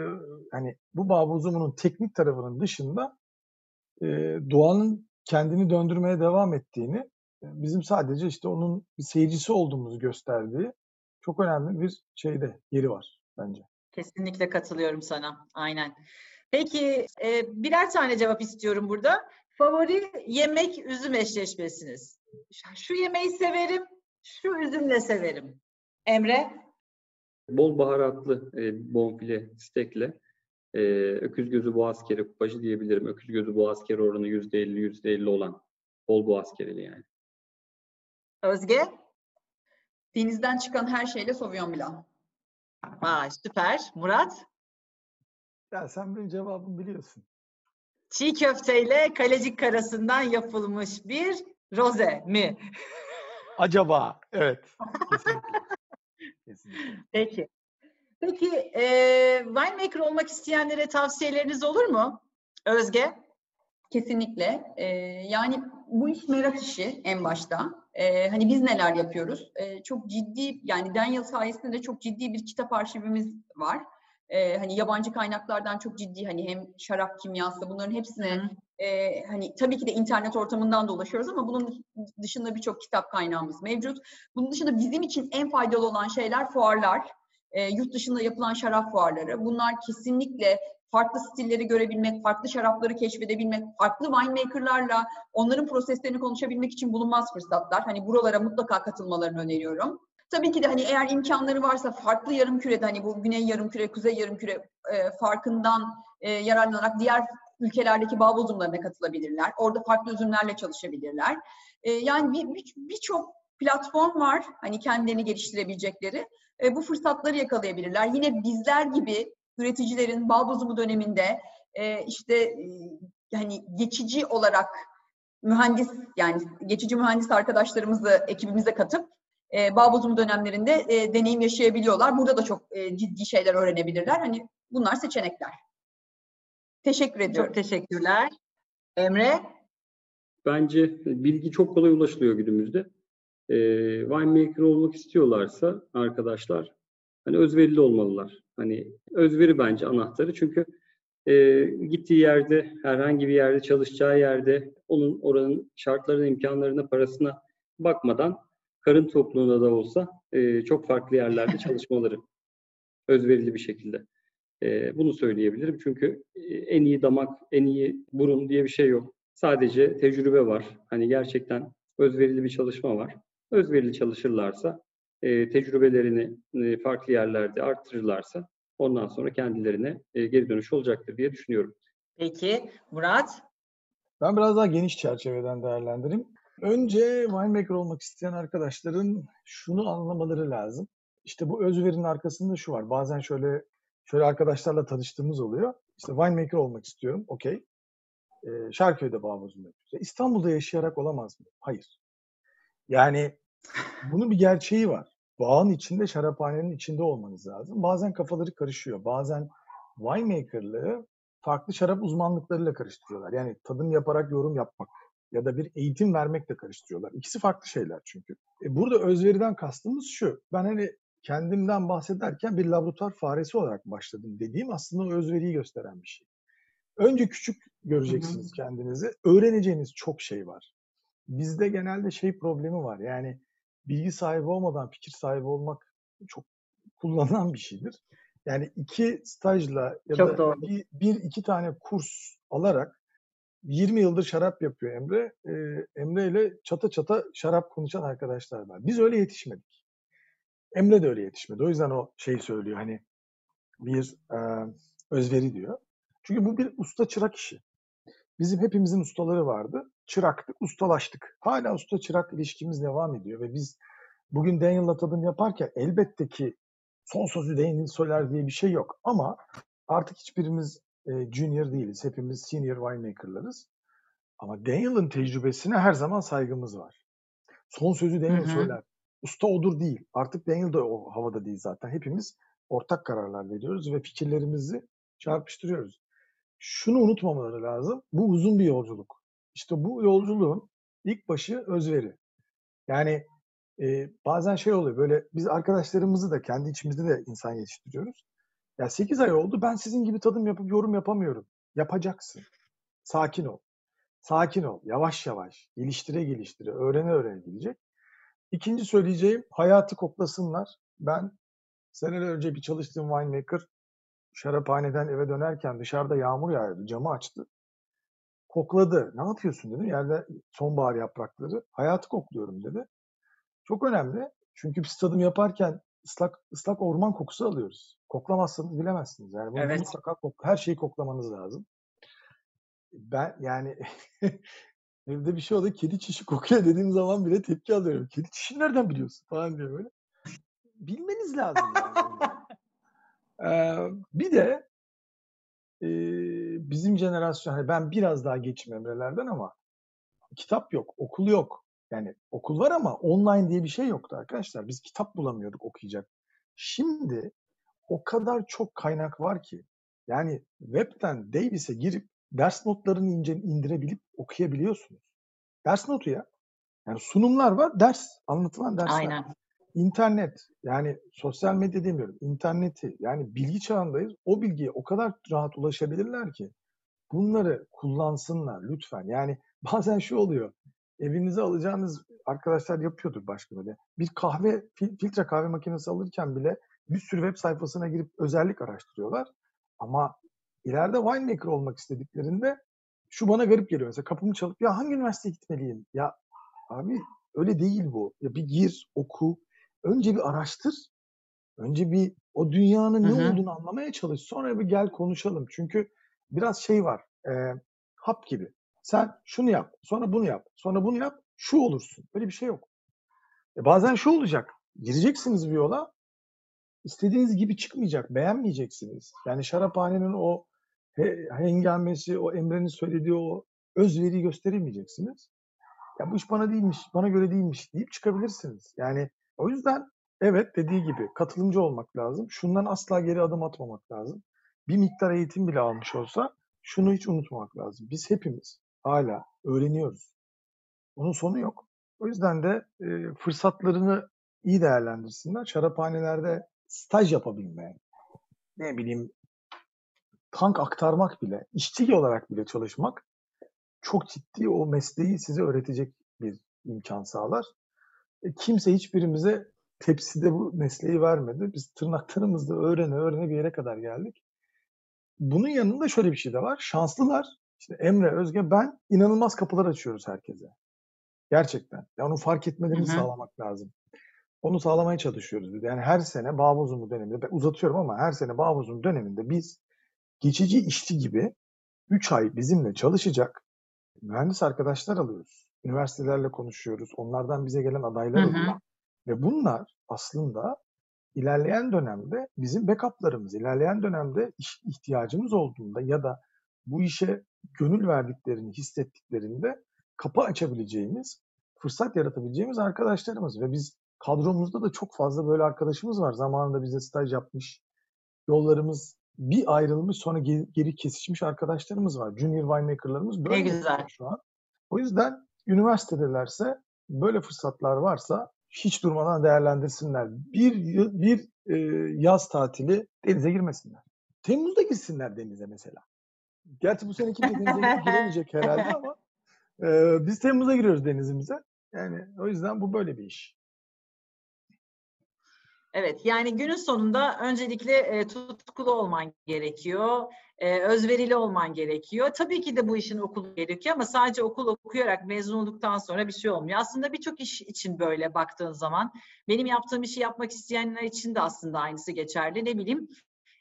Speaker 2: hani bu bağ bozumunun teknik tarafının dışında e, doğanın kendini döndürmeye devam ettiğini, e, bizim sadece işte onun bir seyircisi olduğumuzu gösterdiği çok önemli bir şeyde yeri var bence.
Speaker 1: Kesinlikle katılıyorum sana. Aynen. Peki e, birer tane cevap istiyorum burada. Favori yemek üzüm eşleşmesiniz. Şu yemeği severim, şu üzümle severim. Emre?
Speaker 3: Bol baharatlı e, bonfile stekle e, öküz gözü boğaz kere kupajı diyebilirim. Öküz gözü boğaz kere oranı %50 %50 olan bol boğaz kereli yani.
Speaker 1: Özge?
Speaker 4: Denizden çıkan her şeyle Sauvignon Blanc.
Speaker 1: Vay süper. Murat?
Speaker 2: Ya sen benim cevabımı biliyorsun.
Speaker 1: Çiğ köfteyle kalecik karasından yapılmış bir roze mi?
Speaker 2: Acaba? Evet. Kesinlikle. Kesinlikle.
Speaker 1: Peki. Peki e, winemaker olmak isteyenlere tavsiyeleriniz olur mu? Özge?
Speaker 4: Kesinlikle. Ee, yani bu iş merak işi en başta. Ee, hani biz neler yapıyoruz? Ee, çok ciddi yani Daniel sayesinde de çok ciddi bir kitap arşivimiz var. Ee, hani yabancı kaynaklardan çok ciddi hani hem şarap kimyası bunların hepsine e, hani tabii ki de internet ortamından da ulaşıyoruz ama bunun dışında birçok kitap kaynağımız mevcut. Bunun dışında bizim için en faydalı olan şeyler fuarlar. E, yurt dışında yapılan şarap fuarları. Bunlar kesinlikle farklı stilleri görebilmek, farklı şarapları keşfedebilmek, farklı winemakerlarla onların proseslerini konuşabilmek için bulunmaz fırsatlar. Hani buralara mutlaka katılmalarını öneriyorum. Tabii ki de hani eğer imkanları varsa farklı yarım kürede hani bu güney yarım küre, kuzey yarım küre e, farkından e, yararlanarak diğer ülkelerdeki bağ bozumlarına katılabilirler. Orada farklı üzümlerle çalışabilirler. E, yani birçok bir, bir, platform var hani kendilerini geliştirebilecekleri. E, bu fırsatları yakalayabilirler. Yine bizler gibi üreticilerin bağ bozumu döneminde e, işte e, yani geçici olarak mühendis yani geçici mühendis arkadaşlarımızı ekibimize katıp e, bağ bozumu dönemlerinde e, deneyim yaşayabiliyorlar. Burada da çok e, ciddi şeyler öğrenebilirler. Hani bunlar seçenekler. Teşekkür ediyorum.
Speaker 1: Çok teşekkürler. Emre?
Speaker 3: Bence bilgi çok kolay ulaşılıyor günümüzde. E, winemaker olmak istiyorlarsa arkadaşlar hani özverili olmalılar. Hani özveri bence anahtarı çünkü e, gittiği yerde, herhangi bir yerde, çalışacağı yerde onun oranın şartlarına, imkanlarına, parasına bakmadan karın tokluğunda da olsa e, çok farklı yerlerde çalışmaları özverili bir şekilde. E, bunu söyleyebilirim çünkü en iyi damak, en iyi burun diye bir şey yok. Sadece tecrübe var. Hani gerçekten özverili bir çalışma var. Özverili çalışırlarsa, e, tecrübelerini e, farklı yerlerde arttırırlarsa ondan sonra kendilerine e, geri dönüş olacaktır diye düşünüyorum.
Speaker 1: Peki Murat?
Speaker 2: Ben biraz daha geniş çerçeveden değerlendireyim. Önce winemaker olmak isteyen arkadaşların şunu anlamaları lazım. İşte bu özverinin arkasında şu var. Bazen şöyle şöyle arkadaşlarla tanıştığımız oluyor. İşte winemaker olmak istiyorum. Okey. Ee, Şarköy'de bağımızım yapıyoruz. İstanbul'da yaşayarak olamaz mı? Hayır. Yani bunun bir gerçeği var. Bağın içinde, şaraphanenin içinde olmanız lazım. Bazen kafaları karışıyor. Bazen winemakerlığı farklı şarap uzmanlıklarıyla karıştırıyorlar. Yani tadım yaparak yorum yapmak ya da bir eğitim vermekle karıştırıyorlar. İkisi farklı şeyler çünkü. E burada özveriden kastımız şu. Ben hani kendimden bahsederken bir laboratuvar faresi olarak başladım dediğim aslında o özveriyi gösteren bir şey. Önce küçük göreceksiniz kendinizi. Öğreneceğiniz çok şey var. Bizde genelde şey problemi var. Yani bilgi sahibi olmadan fikir sahibi olmak çok kullanılan bir şeydir. Yani iki stajla ya çok da bir, bir iki tane kurs alarak 20 yıldır şarap yapıyor Emre. Ee, Emre ile çata çata şarap konuşan arkadaşlar var. Biz öyle yetişmedik. Emre de öyle yetişmedi. O yüzden o şeyi söylüyor hani bir e, özveri diyor. Çünkü bu bir usta çırak işi. Bizim hepimizin ustaları vardı. Çıraktık, ustalaştık. Hala usta çırak ilişkimiz devam ediyor ve biz bugün Daniel'la tadım yaparken elbette ki son sözü Daniel söyler diye bir şey yok. Ama artık hiçbirimiz e, junior değiliz. Hepimiz senior winemaker'larız. Ama Daniel'ın tecrübesine her zaman saygımız var. Son sözü Daniel Hı-hı. söyler. usta odur değil. Artık Daniel da o havada değil zaten. Hepimiz ortak kararlar veriyoruz ve fikirlerimizi çarpıştırıyoruz. Şunu unutmamaları lazım. Bu uzun bir yolculuk. İşte bu yolculuğun ilk başı özveri. Yani e, bazen şey oluyor böyle biz arkadaşlarımızı da kendi içimizde de insan yetiştiriyoruz. Ya 8 ay oldu ben sizin gibi tadım yapıp yorum yapamıyorum. Yapacaksın. Sakin ol. Sakin ol. Yavaş yavaş. Geliştire geliştire. Öğrene öğrene gidecek. İkinci söyleyeceğim hayatı koklasınlar. Ben seneler önce bir çalıştığım winemaker şaraphaneden eve dönerken dışarıda yağmur yağıyordu. Camı açtı. Kokladı. Ne yapıyorsun dedim. Yerde sonbahar yaprakları. Hayatı kokluyorum dedi. Çok önemli. Çünkü biz tadım yaparken ıslak ıslak orman kokusu alıyoruz. Koklamazsanız bilemezsiniz. Yani bunu
Speaker 1: Evet.
Speaker 2: mutlaka kok- her şeyi koklamanız lazım. Ben yani evde bir şey oldu. Kedi çişi kokuyor dediğim zaman bile tepki alıyorum. Kedi çişi nereden biliyorsun falan diyor böyle. Bilmeniz lazım yani. Ee, bir de e, bizim jenerasyon, hani ben biraz daha geçim Emre'lerden ama kitap yok, okul yok. Yani okul var ama online diye bir şey yoktu arkadaşlar. Biz kitap bulamıyorduk okuyacak. Şimdi o kadar çok kaynak var ki. Yani webten Davis'e girip ders notlarını ince, indirebilip okuyabiliyorsunuz. Ders notu ya. Yani sunumlar var, ders, anlatılan dersler.
Speaker 1: Aynen.
Speaker 2: İnternet yani sosyal medya demiyorum interneti yani bilgi çağındayız. O bilgiye o kadar rahat ulaşabilirler ki bunları kullansınlar lütfen. Yani bazen şu oluyor evinize alacağınız arkadaşlar yapıyordur başka böyle. Bir kahve fil- filtre kahve makinesi alırken bile bir sürü web sayfasına girip özellik araştırıyorlar. Ama ileride winemaker olmak istediklerinde şu bana garip geliyor. Mesela kapımı çalıp ya hangi üniversiteye gitmeliyim? Ya abi öyle değil bu. Ya bir gir oku önce bir araştır. Önce bir o dünyanın ne
Speaker 1: Hı hı.
Speaker 2: olduğunu anlamaya çalış. Sonra bir gel konuşalım. Çünkü biraz şey var. E, hap gibi. Sen şunu yap, sonra bunu yap, sonra bunu yap, şu olursun. Böyle bir şey yok. E, bazen şu olacak. Gireceksiniz bir yola. istediğiniz gibi çıkmayacak. Beğenmeyeceksiniz. Yani şaraphanenin o he- hengamesi, o Emre'nin söylediği o özveriyi gösteremeyeceksiniz. Ya bu iş bana değilmiş, bana göre değilmiş deyip çıkabilirsiniz. Yani o yüzden evet dediği gibi katılımcı olmak lazım. Şundan asla geri adım atmamak lazım. Bir miktar eğitim bile almış olsa şunu hiç unutmamak lazım. Biz hepimiz hala öğreniyoruz. Onun sonu yok. O yüzden de e, fırsatlarını iyi değerlendirsinler. Şaraphanelerde staj yapabilme, ne bileyim tank aktarmak bile, işçi olarak bile çalışmak çok ciddi o mesleği size öğretecek bir imkan sağlar. E, kimse hiçbirimize tepside bu mesleği vermedi. Biz tırnaklarımızla öğrene öğrene bir yere kadar geldik. Bunun yanında şöyle bir şey de var. Şanslılar. İşte Emre, Özge, ben inanılmaz kapılar açıyoruz herkese. Gerçekten. Ya onu fark etmelerini
Speaker 1: Hı hı.
Speaker 2: sağlamak lazım. Onu sağlamaya çalışıyoruz. biz. Yani her sene Bağbozumlu döneminde, ben uzatıyorum ama her sene Bağbozumlu döneminde biz geçici işçi gibi 3 ay bizimle çalışacak mühendis arkadaşlar alıyoruz. Üniversitelerle konuşuyoruz. Onlardan bize gelen adaylar oluyor. Ve bunlar aslında ilerleyen dönemde bizim backup'larımız. İlerleyen dönemde iş ihtiyacımız olduğunda ya da bu işe gönül verdiklerini hissettiklerinde kapı açabileceğimiz, fırsat yaratabileceğimiz arkadaşlarımız. Ve biz kadromuzda da çok fazla böyle arkadaşımız var. Zamanında bize staj yapmış, yollarımız bir ayrılmış sonra geri, geri kesişmiş arkadaşlarımız var. Junior winemaker'larımız böyle
Speaker 1: güzel.
Speaker 2: şu an. O yüzden üniversitedelerse böyle fırsatlar varsa hiç durmadan değerlendirsinler. Bir, bir e, yaz tatili denize girmesinler. Temmuz'da girsinler denize mesela. Gerçi bu sene kimse denize giremeyecek herhalde ama e, biz Temmuz'da giriyoruz denizimize. Yani o yüzden bu böyle bir iş.
Speaker 1: Evet, yani günün sonunda öncelikle e, tutkulu olman gerekiyor, e, özverili olman gerekiyor. Tabii ki de bu işin okulu gerekiyor ama sadece okul okuyarak mezun olduktan sonra bir şey olmuyor. Aslında birçok iş için böyle baktığın zaman, benim yaptığım işi yapmak isteyenler için de aslında aynısı geçerli. Ne bileyim,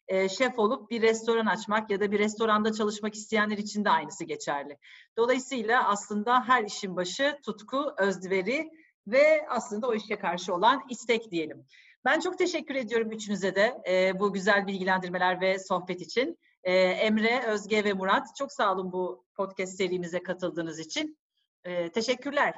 Speaker 1: e, şef olup bir restoran açmak ya da bir restoranda çalışmak isteyenler için de aynısı geçerli. Dolayısıyla aslında her işin başı tutku, özveri ve aslında o işe karşı olan istek diyelim. Ben çok teşekkür ediyorum üçünüze de e, bu güzel bilgilendirmeler ve sohbet için. E, Emre, Özge ve Murat çok sağ olun bu podcast serimize katıldığınız için. E, teşekkürler.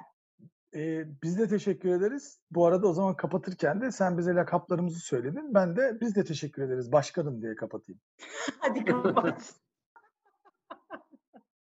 Speaker 2: Ee, biz de teşekkür ederiz. Bu arada o zaman kapatırken de sen bize lakaplarımızı söyledin. Ben de biz de teşekkür ederiz başkanım diye kapatayım.
Speaker 1: Hadi kapat.